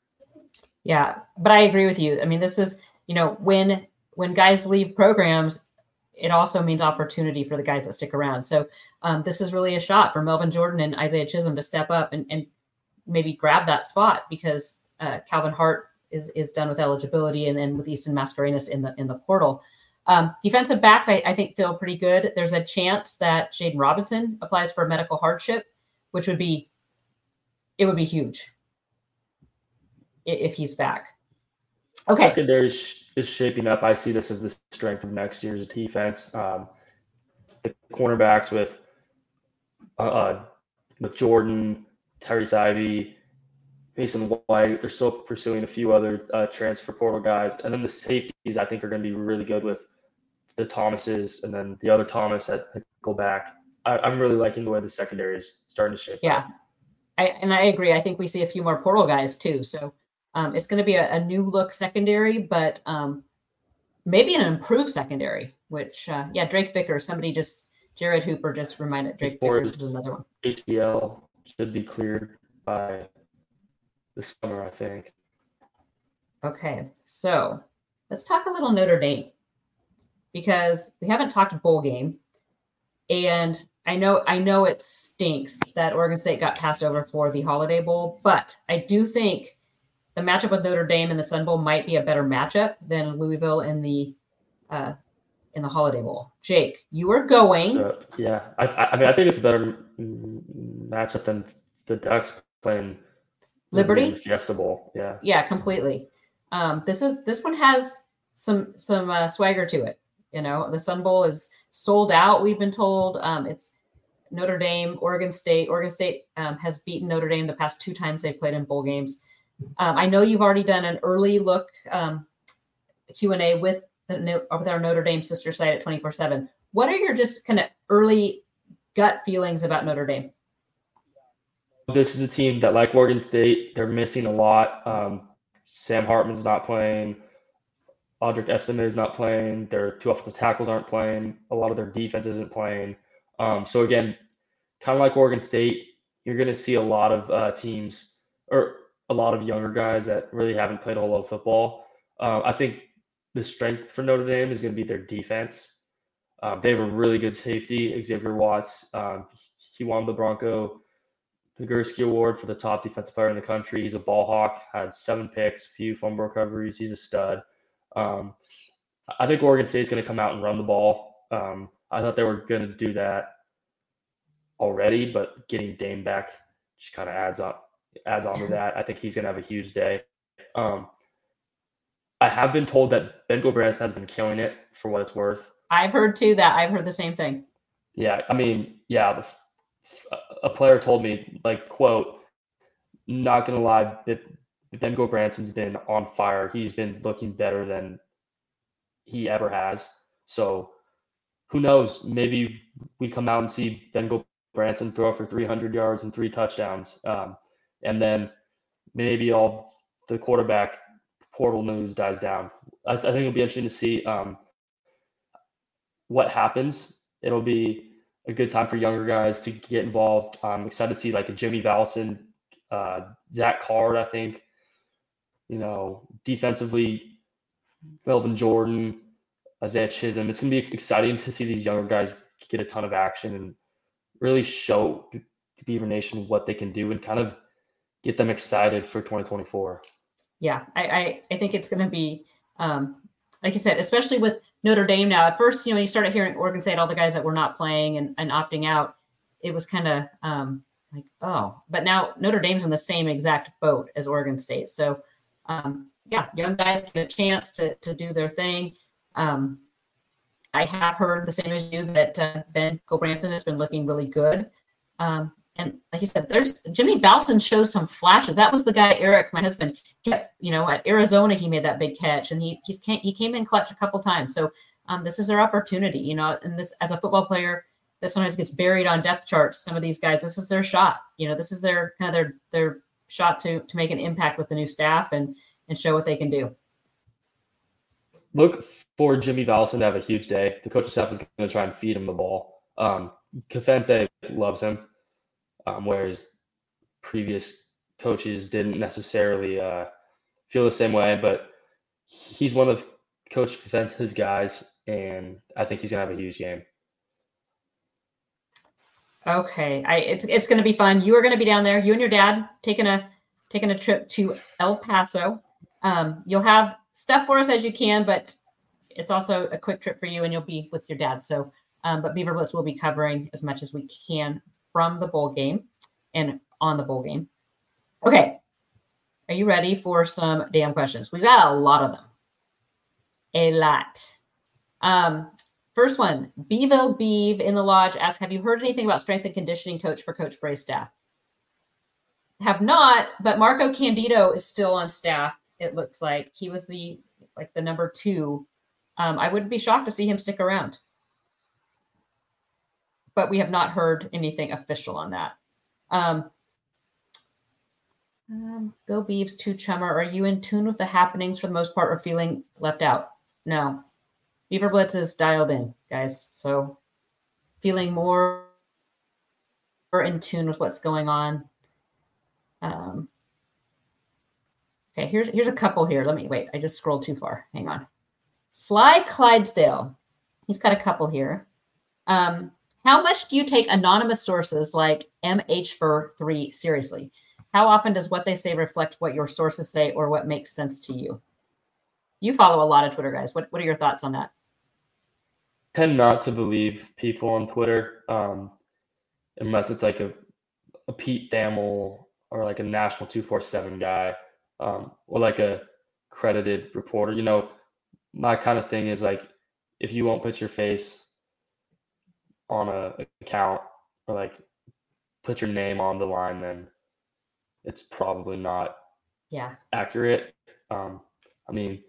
Speaker 3: Yeah, but I agree with you. I mean, this is you know when when guys leave programs, it also means opportunity for the guys that stick around. So um, this is really a shot for Melvin Jordan and Isaiah Chisholm to step up and, and maybe grab that spot because uh, Calvin Hart is is done with eligibility and then with Easton Mascarenas in the in the portal. Um, defensive backs, I, I, think, feel pretty good. There's a chance that Jaden Robinson applies for a medical hardship, which would be it would be huge if he's back. Okay.
Speaker 4: Secondary is shaping up. I see this as the strength of next year's defense. Um, the cornerbacks with uh, uh with Jordan, Tyree Ivey, Mason White. They're still pursuing a few other uh, transfer portal guys, and then the safeties I think are going to be really good with the Thomases and then the other Thomas at nickelback. I, am really liking the way the secondary is starting to shape.
Speaker 3: Yeah, I, and I agree. I think we see a few more portal guys too. So um, it's going to be a, a, new look secondary, but um, maybe an improved secondary. Which uh, yeah, Drake Vickers. Somebody just Jared Hooper just reminded Drake Vickers is another one.
Speaker 4: ACL should be cleared by the summer, I think.
Speaker 3: Okay, so let's talk a little Notre Dame because we haven't talked bowl game, and I know I know it stinks that Oregon State got passed over for the Holiday Bowl, but I do think the matchup with Notre Dame in the Sun Bowl might be a better matchup than Louisville in the uh, in the Holiday Bowl. Jake, you are going. So,
Speaker 4: yeah, I, I mean I think it's a better matchup than the Ducks playing
Speaker 3: Liberty
Speaker 4: Fiesta Bowl. Yeah.
Speaker 3: Yeah, completely. Um, this is this one has some some uh, swagger to it. You know, the Sun Bowl is sold out. We've been told um, it's Notre Dame, Oregon State. Oregon State um, has beaten Notre Dame the past two times they've played in bowl games. Um, I know you've already done an early look um, Q and A with the with our Notre Dame sister site at twenty four seven. What are your just kind of early gut feelings about Notre Dame?
Speaker 4: This is a team that, like Oregon State, they're missing a lot. Um, Sam Hartman's not playing. Audric Estime is not playing. Their two offensive tackles aren't playing. A lot of their defense isn't playing. Um, so again, kind of like Oregon State, you're going to see a lot of uh, teams or a lot of younger guys that really haven't played a whole lot of football. Uh, I think the strength for Notre Dame is going to be their defense. Um, they have a really good safety, Xavier Watts. Um, he won the Bronko Nagurski Award for the top defensive player in the country. He's a ball hawk, had seven picks, few fumble recoveries. He's a stud. Um, I think Oregon State's going to come out and run the ball. Um, I thought they were going to do that already, but getting Dame back just kind of adds up adds on to that. I think he's going to have a huge day. Um, I have been told that Ben Gulbranson has been killing it for what it's worth.
Speaker 3: I've heard too that I've heard the same thing.
Speaker 4: Yeah, I mean, yeah, a player told me, like, quote, not gonna lie, Ben Gulbranson's been on fire. He's been looking better than he ever has. So who knows? Maybe we come out and see Ben Branson throw for 300 yards and three touchdowns. Um, and then maybe all the quarterback portal news dies down. I, I think it'll be interesting to see um, what happens. It'll be a good time for younger guys to get involved. I'm excited to see like a Jimmy Valsin, uh, Zach Card, I think. You know, defensively, Melvin Jordan, Isaiah Chisholm. It's going to be exciting to see these younger guys get a ton of action and really show Beaver Nation what they can do and kind of get them excited for 2024.
Speaker 3: Yeah, I, I, I think it's going to be, um, like you said, especially with Notre Dame now. At first, you know, you started hearing Oregon State, all the guys that were not playing and, and opting out, it was kind of um, like, oh, but now Notre Dame's in the same exact boat as Oregon State. So, um, yeah, young guys get a chance to, to do their thing. Um, I have heard the same as you that uh, Ben Gulbranson has been looking really good. Um, and like you said, there's Jimmy Valsin shows some flashes. That was the guy Eric, my husband, kept. You know, at Arizona, he made that big catch, and he he's he came in clutch a couple times. So um, this is their opportunity. You know, and this as a football player that sometimes gets buried on depth charts. Some of these guys, this is their shot. You know, this is their kind of their their shot to to make an impact with the new staff and and show what they can do.
Speaker 4: Look for Jimmy Valsin to have a huge day. The coaching staff is going to try and feed him the ball. Um, Kefense loves him um, whereas previous coaches didn't necessarily uh, feel the same way. But he's one of Coach Kefense's guys, and I think he's gonna have a huge game.
Speaker 3: Okay, I it's it's gonna be fun. You are gonna be down there. You and your dad taking a taking a trip to El Paso. Um, you'll have stuff for us as you can, but it's also a quick trip for you, and you'll be with your dad. So, um, but Beaver Blitz will be covering as much as we can from the bowl game and on the bowl game. Okay. Are you ready for some damn questions? We've got a lot of them. A lot. Um, first one, Bevo Beeve in the lodge asks, have you heard anything about strength and conditioning coach for Coach Bray's staff? Have not, but Marco Candido is still on staff. It looks like he was the like the number two. Um, I wouldn't be shocked to see him stick around but we have not heard anything official on that. Um, um, Go Beeves, to Chummer. Are you in tune with the happenings for the most part or feeling left out? No. Beaver Blitz is dialed in, guys. So feeling more in tune with what's going on. Um, okay, here's here's a couple here. Let me wait. I just scrolled too far. Hang on. Sly Clydesdale. He's got a couple here. Um, how much do you take anonymous sources like MH for three seriously? How often does what they say reflect what your sources say or what makes sense to you? You follow a lot of Twitter guys. What, what are your thoughts on that?
Speaker 4: Tend not to believe people on Twitter um, unless it's like a, a Pete Thamel or like a national 247 guy um, or like a credited reporter. You know, my kind of thing is like if you won't put your face on a account or like put your name on the line, then it's probably not
Speaker 3: yeah
Speaker 4: accurate. Um, I mean,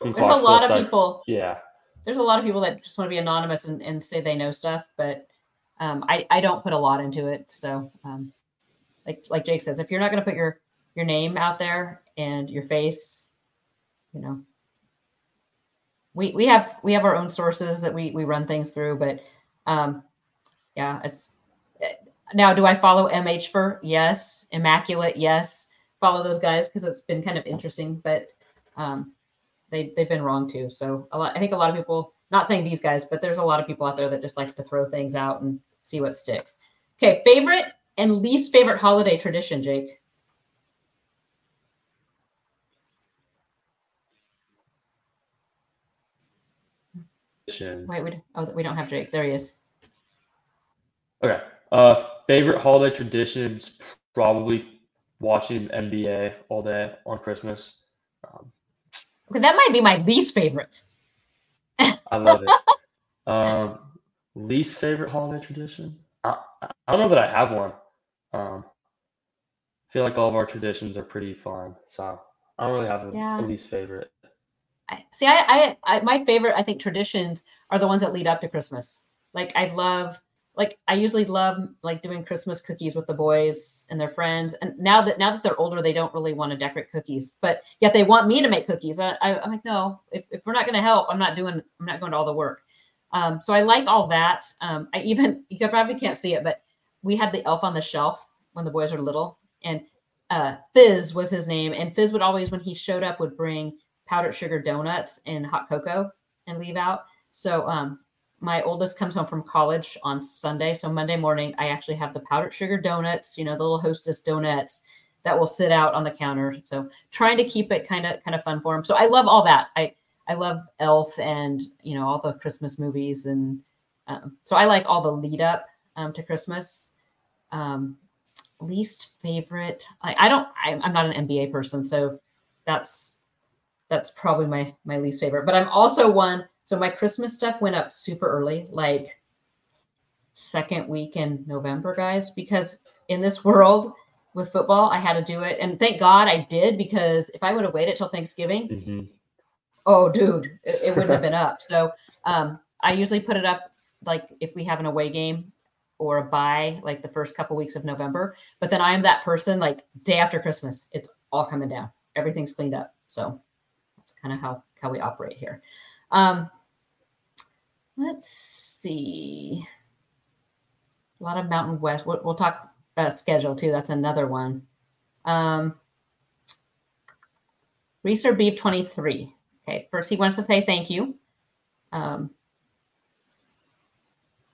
Speaker 3: there's a lot of people.
Speaker 4: Yeah,
Speaker 3: there's a lot of people that just want to be anonymous and, and say they know stuff, but um, I I don't put a lot into it. So um, like like Jake says, if you're not going to put your your name out there and your face, you know, we we have we have our own sources that we we run things through, but um, yeah, it's now. Do I follow MH for yes, immaculate yes, follow those guys because it's been kind of interesting, but um, they they've been wrong too. So a lot, I think a lot of people, not saying these guys, but there's a lot of people out there that just like to throw things out and see what sticks. Okay, favorite and least favorite holiday tradition, Jake. Wait, we, oh, we don't have Jake. There he is.
Speaker 4: Okay. Uh, favorite holiday traditions probably watching NBA all day on Christmas.
Speaker 3: Okay, that might be my least favorite.
Speaker 4: I love it. Um, least favorite holiday tradition? I, I don't know that I have one. Um, I feel like all of our traditions are pretty fun, so I don't really have a, yeah. a least favorite.
Speaker 3: I, see, I, I, I, my favorite, I think traditions are the ones that lead up to Christmas. Like I love, like I usually love like doing Christmas cookies with the boys and their friends. And now that now that they're older, they don't really want to decorate cookies, but yet they want me to make cookies. I, am like, no, if, if we're not going to help, I'm not doing, I'm not going to all the work. Um, so I like all that. Um, I even you probably can't see it, but we had the elf on the shelf when the boys are little, and uh, Fizz was his name, and Fizz would always, when he showed up, would bring powdered sugar donuts and hot cocoa and leave out. So um, my oldest comes home from college on Sunday. So Monday morning, I actually have the powdered sugar donuts, you know, the little hostess donuts that will sit out on the counter. So trying to keep it kind of kind of fun for him. So I love all that. I I love Elf and you know all the Christmas movies and um, so I like all the lead up um, to Christmas. Um, least favorite, I, I don't. I, I'm not an NBA person, so that's that's probably my my least favorite. But I'm also one. So my Christmas stuff went up super early, like second week in November, guys, because in this world with football, I had to do it. And thank God I did because if I would have waited till Thanksgiving,
Speaker 4: mm-hmm.
Speaker 3: oh, dude, it, it wouldn't have been up. So um, I usually put it up like if we have an away game or a buy like the first couple weeks of November. But then I'm that person like day after Christmas, it's all coming down. Everything's cleaned up. So that's kind of how how we operate here. Um, let's see. A lot of Mountain West. We'll, we'll talk uh, schedule too. That's another one. Um, Reeser Beep 23. Okay, first he wants to say thank you. Um,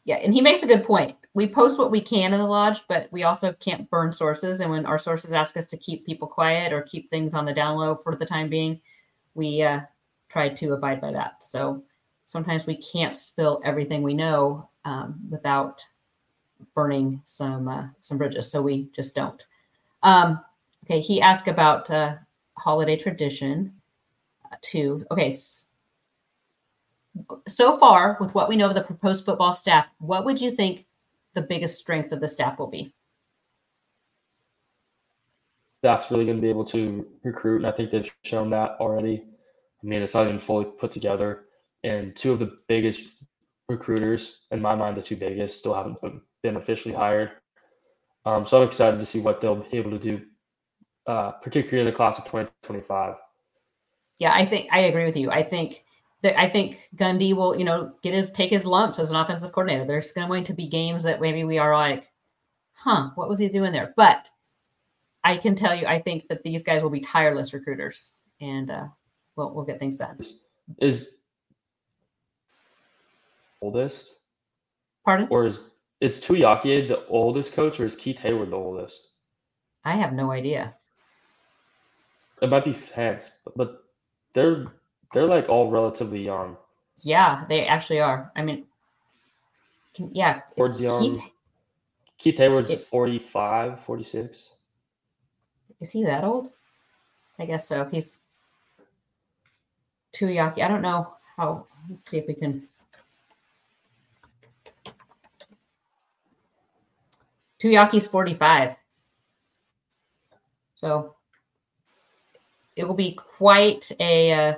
Speaker 3: yeah, and he makes a good point. We post what we can in the lodge, but we also can't burn sources. And when our sources ask us to keep people quiet or keep things on the down low for the time being, we uh, try to abide by that. So sometimes we can't spill everything we know um, without burning some uh, some bridges. So we just don't. Um, okay, he asked about uh, holiday tradition uh, too. Okay, so far, with what we know of the proposed football staff, what would you think the biggest strength of the staff will be?
Speaker 4: Staff's really going to be able to recruit, and I think they've shown that already. I mean, it's not even fully put together, and two of the biggest recruiters, in my mind, the two biggest, still haven't been officially hired. Um, so I'm excited to see what they'll be able to do, uh, particularly in the class of 2025.
Speaker 3: Yeah, I think I agree with you. I think that I think Gundy will, you know, get his take his lumps as an offensive coordinator. There's going to be games that maybe we are like, huh, what was he doing there? But I can tell you, I think that these guys will be tireless recruiters, and uh, we'll we'll get things done.
Speaker 4: Is oldest?
Speaker 3: Pardon?
Speaker 4: Or is is Tuiaki the oldest coach, or is Keith Heyward the oldest?
Speaker 3: I have no idea.
Speaker 4: It might be but, but they're they're like all relatively young.
Speaker 3: Yeah, they actually are. I mean, can, yeah.
Speaker 4: Ford's young. Keith, Keith Heyward's it, 45, 46.
Speaker 3: Is he that old? I guess so. He's Tuiaki. I don't know how. Let's see if we can. Tuiaki's 45. So it will be quite a uh,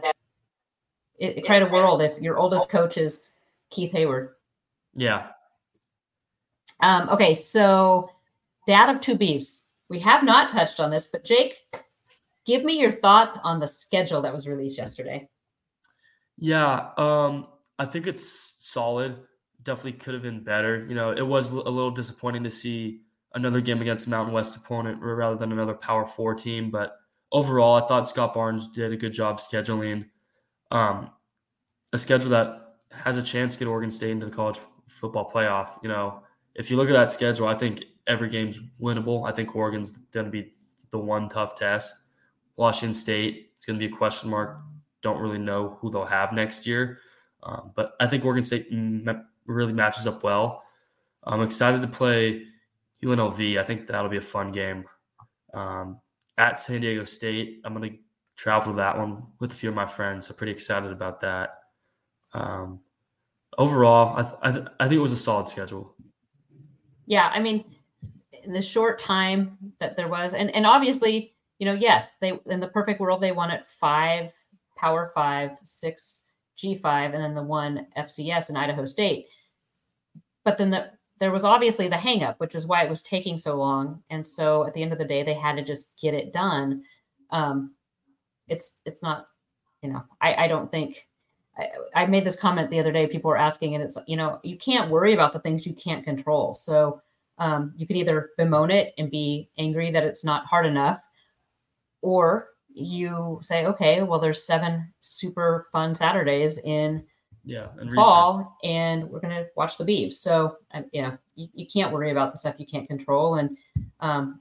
Speaker 3: it, quite a world if your oldest coach is Keith Heyward.
Speaker 4: Yeah.
Speaker 3: Um, okay, so dad of two beefs. We have not touched on this, but Jake, give me your thoughts on the schedule that was released yesterday.
Speaker 5: Yeah, um, I think it's solid. Definitely could have been better. You know, it was a little disappointing to see another game against Mountain West opponent rather than another Power Four team. But overall, I thought Scott Barnes did a good job scheduling um, a schedule that has a chance to get Oregon State into the college football playoff. You know, if you look at that schedule, I think every game's winnable. I think Oregon's going to be the one tough test. Washington State is going to be a question mark. Don't really know who they'll have next year. Um, but I think Oregon State really matches up well. I'm excited to play UNLV. I think that'll be a fun game. Um, at San Diego State, I'm going to travel to that one with a few of my friends. So pretty excited about that. Um, overall, I, th- I, th- I think it was a solid schedule.
Speaker 3: Yeah, I mean, in the short time that there was, and and obviously, you know, yes, they in the perfect world they won at five Power Five, six G five, and then the one FCS in Idaho State. But then the there was obviously the hangup, which is why it was taking so long. And so at the end of the day, they had to just get it done. Um, it's it's not you know i i don't think I, I made this comment the other day people were asking and it's you know you can't worry about the things you can't control so um, you can either bemoan it and be angry that it's not hard enough or you say okay well there's seven super fun saturdays in
Speaker 5: yeah
Speaker 3: and fall research. and we're going to watch the beeves so um, you know you, you can't worry about the stuff you can't control and um,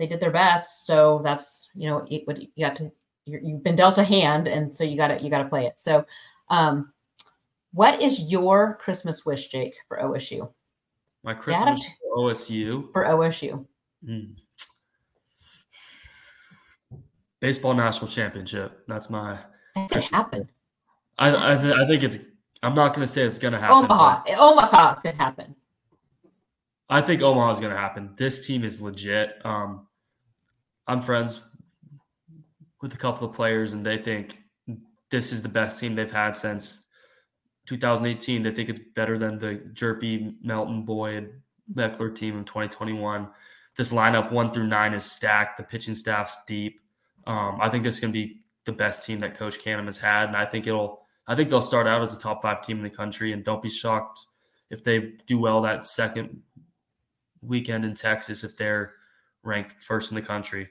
Speaker 3: they did their best. So that's you know it, what you got to you have been dealt a hand, and so you got to you got to play it. So, um, what is your Christmas wish, Jake, for OSU?
Speaker 5: My Christmas for OSU
Speaker 3: for OSU.
Speaker 5: Mm. Baseball national championship. That's my.
Speaker 3: That could happen.
Speaker 5: I I, th- I think it's
Speaker 4: I'm not going to say it's going to happen.
Speaker 3: Omaha, Omaha could happen.
Speaker 4: I think Omaha is going to happen. This team is legit. Um, I'm friends with a couple of players, and they think this is the best team they've had since 2018. They think it's better than the Jerpy, Melton, Boyd, Meckler team in 2021. This lineup one through nine is stacked. The pitching staff's deep. Um, I think this to be the best team that Coach Canham has had, and I think it'll. I think they'll start out as a top five team in the country, and don't be shocked if they do well that second weekend in Texas if they're ranked first in the country.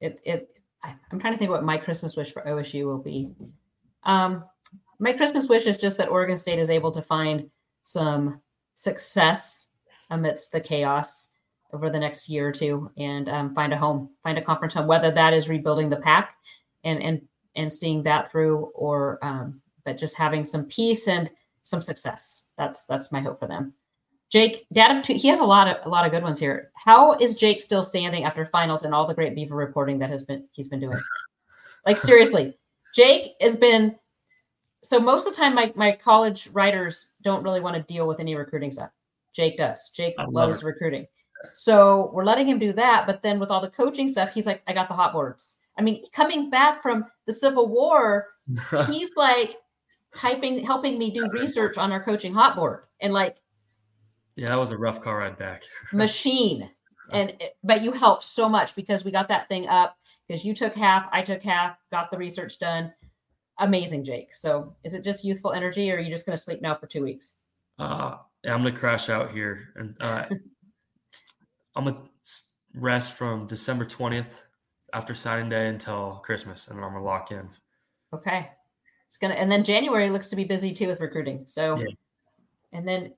Speaker 3: It, it I'm trying to think what my Christmas wish for OSU will be. Um, my Christmas wish is just that Oregon State is able to find some success amidst the chaos over the next year or two and um, find a home, find a conference home, whether that is rebuilding the pack and and and seeing that through, or um, but just having some peace and some success. That's that's my hope for them. Jake, dad of two, he has a lot of a lot of good ones here. How is Jake still standing after finals and all the great Beaver reporting that has been he's been doing? Like seriously, Jake has been. So most of the time, my my college writers don't really want to deal with any recruiting stuff. Jake does. Jake loves recruiting. So we're letting him do that. But then with all the coaching stuff, he's like, I got the hot words. I mean, coming back from the Civil War, he's like typing, helping me do research on our coaching hot board. And like,
Speaker 4: yeah, that was a rough car ride back.
Speaker 3: machine. And but you helped so much because we got that thing up because you took half, I took half, got the research done. Amazing, Jake. So is it just youthful energy or are you just gonna sleep now for two weeks?
Speaker 4: Uh I'm gonna crash out here and uh I'm gonna rest from December 20th after signing day until Christmas, and then I'm gonna lock in.
Speaker 3: Okay, it's gonna, and then January looks to be busy too with recruiting. So, yeah. and then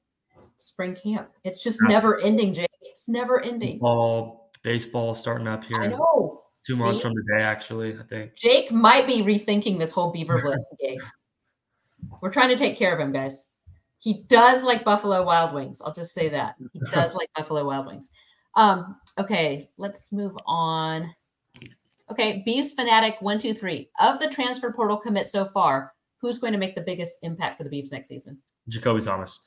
Speaker 3: spring camp. It's just never ending, Jake. It's never ending.
Speaker 4: Ball, baseball starting up here.
Speaker 3: I know.
Speaker 4: Two months See? from today, actually, I think.
Speaker 3: Jake might be rethinking this whole Beaver Blitz game. We're trying to take care of him, guys. He does like Buffalo Wild Wings. I'll just say that. He does like Buffalo Wild Wings. Um, okay, let's move on. Okay, Bees Fanatic one, two, three. Of the transfer portal commit so far, who's going to make the biggest impact for the Beavs next season?
Speaker 4: Jacoby Thomas.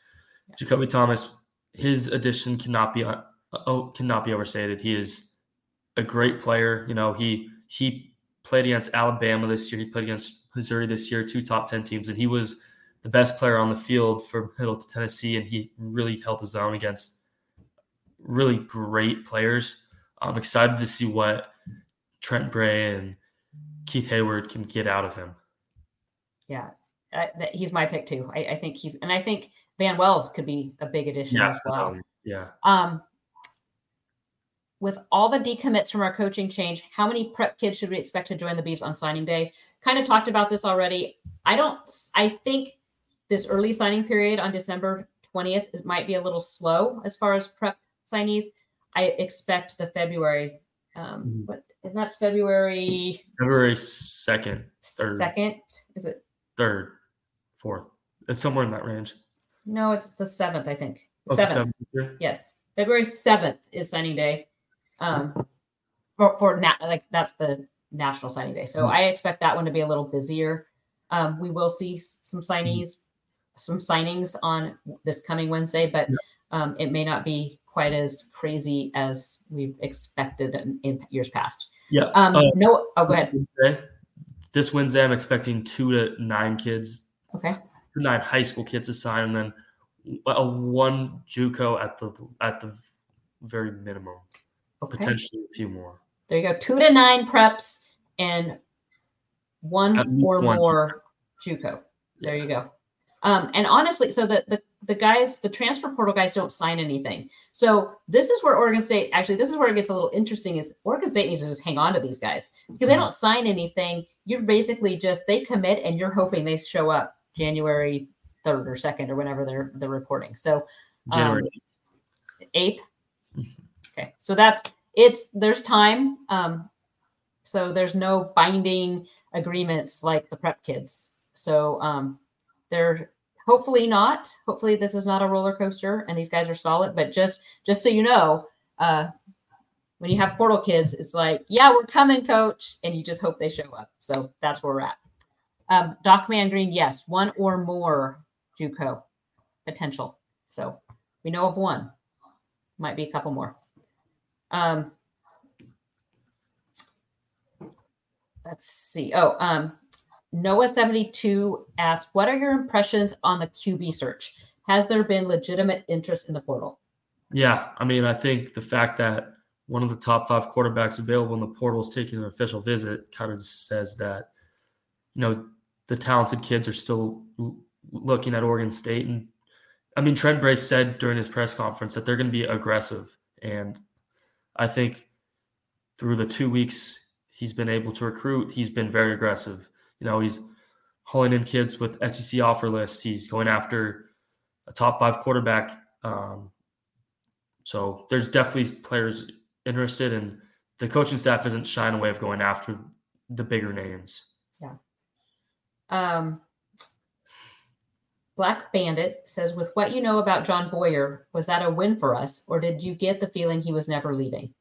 Speaker 4: Yeah. Jacoby Thomas, his addition cannot be uh, oh, cannot be overstated. He is a great player. You know, he he played against Alabama this year. He played against Missouri this year, two top ten teams, and he was the best player on the field for Middle Tennessee, and he really held his own against really great players. I'm excited to see what Trent Bray and Keith Heyward can get out of him.
Speaker 3: Yeah, uh, he's my pick too. I, I, think he's, and I think Van Wells could be a big addition yeah, as well. Um,
Speaker 4: yeah.
Speaker 3: Um, with all the decommits from our coaching change, how many prep kids should we expect to join the Beavs on signing day? Kind of talked about this already. I don't. I think this early signing period on December 20th might be a little slow as far as prep signees. I expect the February, um, mm-hmm. but and that's February.
Speaker 4: February second, third.
Speaker 3: Second, is it?
Speaker 4: Third, fourth. It's somewhere in that range.
Speaker 3: No, it's the seventh, I think. Oh, seventh. Yes, February seventh is signing day. Um, for for na- like that's the national signing day. So mm-hmm. I expect that one to be a little busier. Um, we will see some signees, mm-hmm. some signings on this coming Wednesday, but yeah. um, it may not be quite as crazy as we've expected in, in years past.
Speaker 4: Yeah.
Speaker 3: Um, uh, no. Oh, go ahead.
Speaker 4: Wednesday, this Wednesday, I'm expecting two to nine kids.
Speaker 3: Okay.
Speaker 4: Nine high school kids to sign, and then a one JUCO at the at the very minimum. Okay. Potentially a few more.
Speaker 3: There you go. Two to nine preps and one or one more JUCO. JUCO. There yeah. you go. Um, and honestly, so the, the the guys, the transfer portal guys don't sign anything. So this is where Oregon State actually, this is where it gets a little interesting is Oregon State needs to just hang on to these guys because they mm-hmm. don't sign anything. You're basically just they commit and you're hoping they show up January 3rd or 2nd or whenever they're they're reporting. So January um, 8th. Okay. So that's it's there's time. Um so there's no binding agreements like the prep kids. So um they're hopefully not hopefully this is not a roller coaster and these guys are solid but just just so you know uh when you have portal kids it's like yeah we're coming coach and you just hope they show up so that's where we're at Um, Doc Man Green, yes, one or more JUCO potential. So we know of one. Might be a couple more. Um, let's see. Oh, um, Noah seventy two asked, "What are your impressions on the QB search? Has there been legitimate interest in the portal?"
Speaker 4: Yeah, I mean, I think the fact that one of the top five quarterbacks available in the portal is taking an official visit kind of says that you know the talented kids are still looking at Oregon State. And I mean, Trent Bray said during his press conference that they're going to be aggressive. And I think through the two weeks he's been able to recruit, he's been very aggressive. You know, he's hauling in kids with SEC offer lists. He's going after a top five quarterback. Um, so there's definitely players interested, and the coaching staff isn't shying away of going after the bigger names.
Speaker 3: Yeah. Um, Black Bandit says, with what you know about John Boyer, was that a win for us, or did you get the feeling he was never leaving?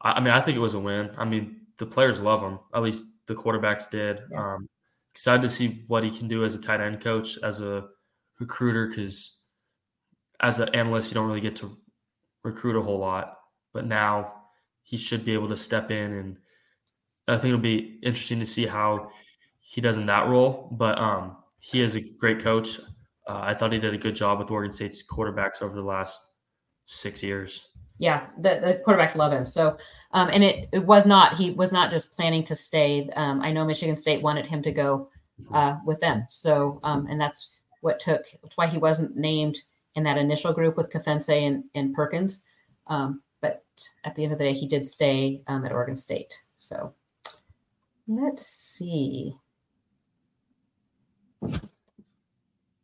Speaker 4: I mean, I think it was a win. I mean, the players love him. At least the quarterbacks did. Yeah. Um, excited to see what he can do as a tight end coach, as a recruiter, because as an analyst, you don't really get to recruit a whole lot. But now he should be able to step in, and I think it'll be interesting to see how he does in that role. But um, he is a great coach. Uh, I thought he did a good job with Oregon State's quarterbacks over the last six years.
Speaker 3: Yeah, the, the quarterbacks love him. So, um, and it, it was not he was not just planning to stay. Um, I know Michigan State wanted him to go uh, with them. So, um, and that's what took. That's why he wasn't named in that initial group with Kefense and, and Perkins. Um, but at the end of the day, he did stay um, at Oregon State. So, let's see.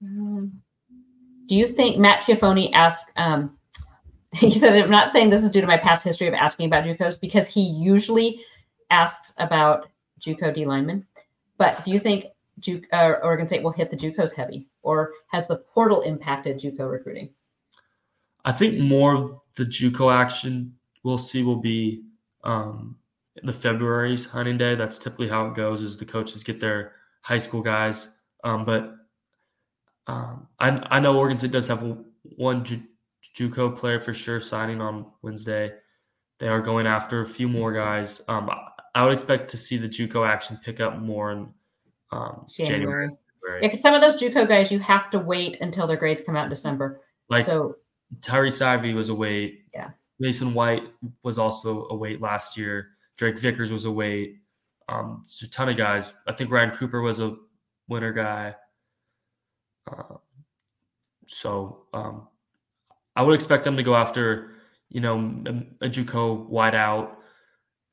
Speaker 3: Um, do you think Matt Chiafoni asked? He said, "I'm not saying this is due to my past history of asking about JUCOs because he usually asks about JUCO D linemen. But do you think Ju- uh, Oregon State will hit the JUCOs heavy, or has the portal impacted JUCO recruiting?"
Speaker 4: I think more of the JUCO action we'll see will be um, the February's hunting day. That's typically how it goes. Is the coaches get their high school guys, um, but um, I, I know Oregon State does have one JUCO player for sure signing on Wednesday. They are going after a few more guys. Um, I would expect to see the JUCO action pick up more in um, January. January.
Speaker 3: Yeah, because some of those JUCO guys, you have to wait until their grades come out in December.
Speaker 4: Like
Speaker 3: so,
Speaker 4: Tyree Ivey was a wait.
Speaker 3: Yeah.
Speaker 4: Mason White was also a wait last year. Drake Vickers was a wait. Um, a ton of guys. I think Ryan Cooper was a winner guy. Uh, so um, I would expect them to go after, you know, a, a JUCO wideout,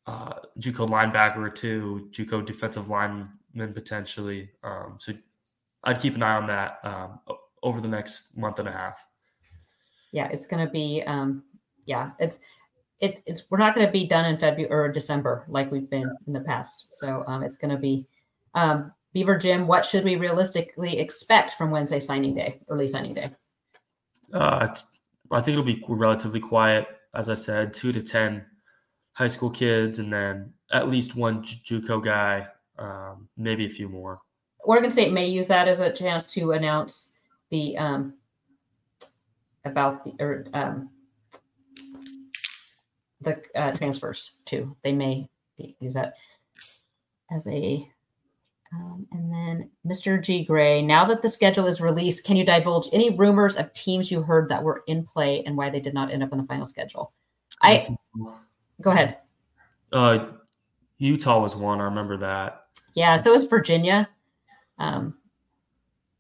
Speaker 4: uh, JUCO linebacker or two, JUCO defensive lineman potentially. Um, so I'd keep an eye on that um, over the next month and a half.
Speaker 3: Yeah, it's going to be. Um, yeah, it's it's it's we're not going to be done in February or December like we've been in the past. So um, it's going to be um, Beaver Jim, what should we realistically expect from Wednesday signing day, early signing day?
Speaker 4: Uh, I think it'll be relatively quiet. As I said, two to 10 high school kids, and then at least one JUCO guy, um, maybe a few more.
Speaker 3: Oregon State may use that as a chance to announce the um, about the or um, the uh, transfers too. They may use that as a um, and then Mr. G. Gray, now that the schedule is released, can you divulge any rumors of teams you heard that were in play and why they did not end up on the final schedule? I go ahead.
Speaker 4: Uh, Utah was one. I remember that.
Speaker 3: Yeah, so is Virginia. Um,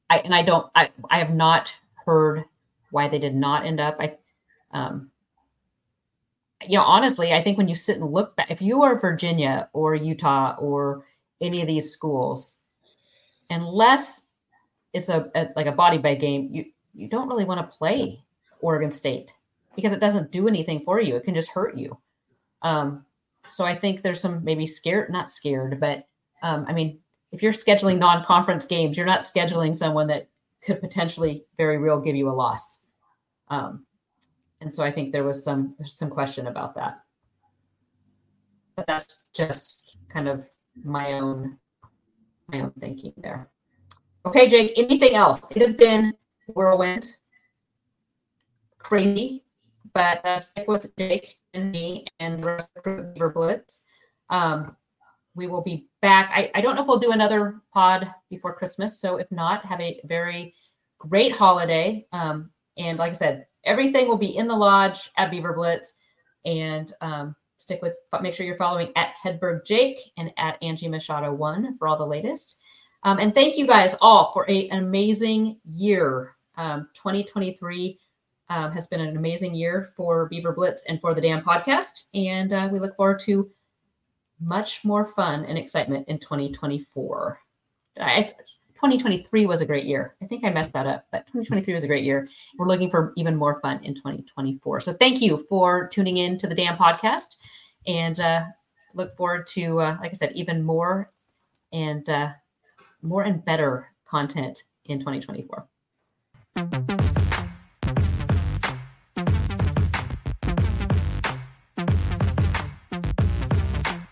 Speaker 3: I and I don't. I I have not heard why they did not end up. I, um, you know, honestly, I think when you sit and look back, if you are Virginia or Utah or any of these schools. Unless it's a, a like a body bag game you you don't really want to play oregon state because it doesn't do anything for you. It can just hurt you. Um, so i think there's some maybe scared not scared but um, i mean if you're scheduling non-conference games you're not scheduling someone that could potentially very real give you a loss. Um, and so i think there was some some question about that. But that's just kind of my own my own thinking there. Okay, Jake, anything else? It has been whirlwind, crazy, but uh, stick with Jake and me and the rest of the Beaver Blitz. Um, we will be back. I, I don't know if we'll do another pod before Christmas. So if not, have a very great holiday. Um, and like I said, everything will be in the lodge at Beaver Blitz. And um, stick with, make sure you're following at Hedberg Jake and at Angie Machado one for all the latest. Um, and thank you guys all for a, an amazing year. Um, 2023 um, has been an amazing year for Beaver Blitz and for the Dam podcast. And uh, we look forward to much more fun and excitement in 2024. I, 2023 was a great year. I think I messed that up, but 2023 was a great year. We're looking for even more fun in 2024. So thank you for tuning in to the Dam podcast and uh, look forward to, uh, like I said, even more and uh, more and better content in 2024.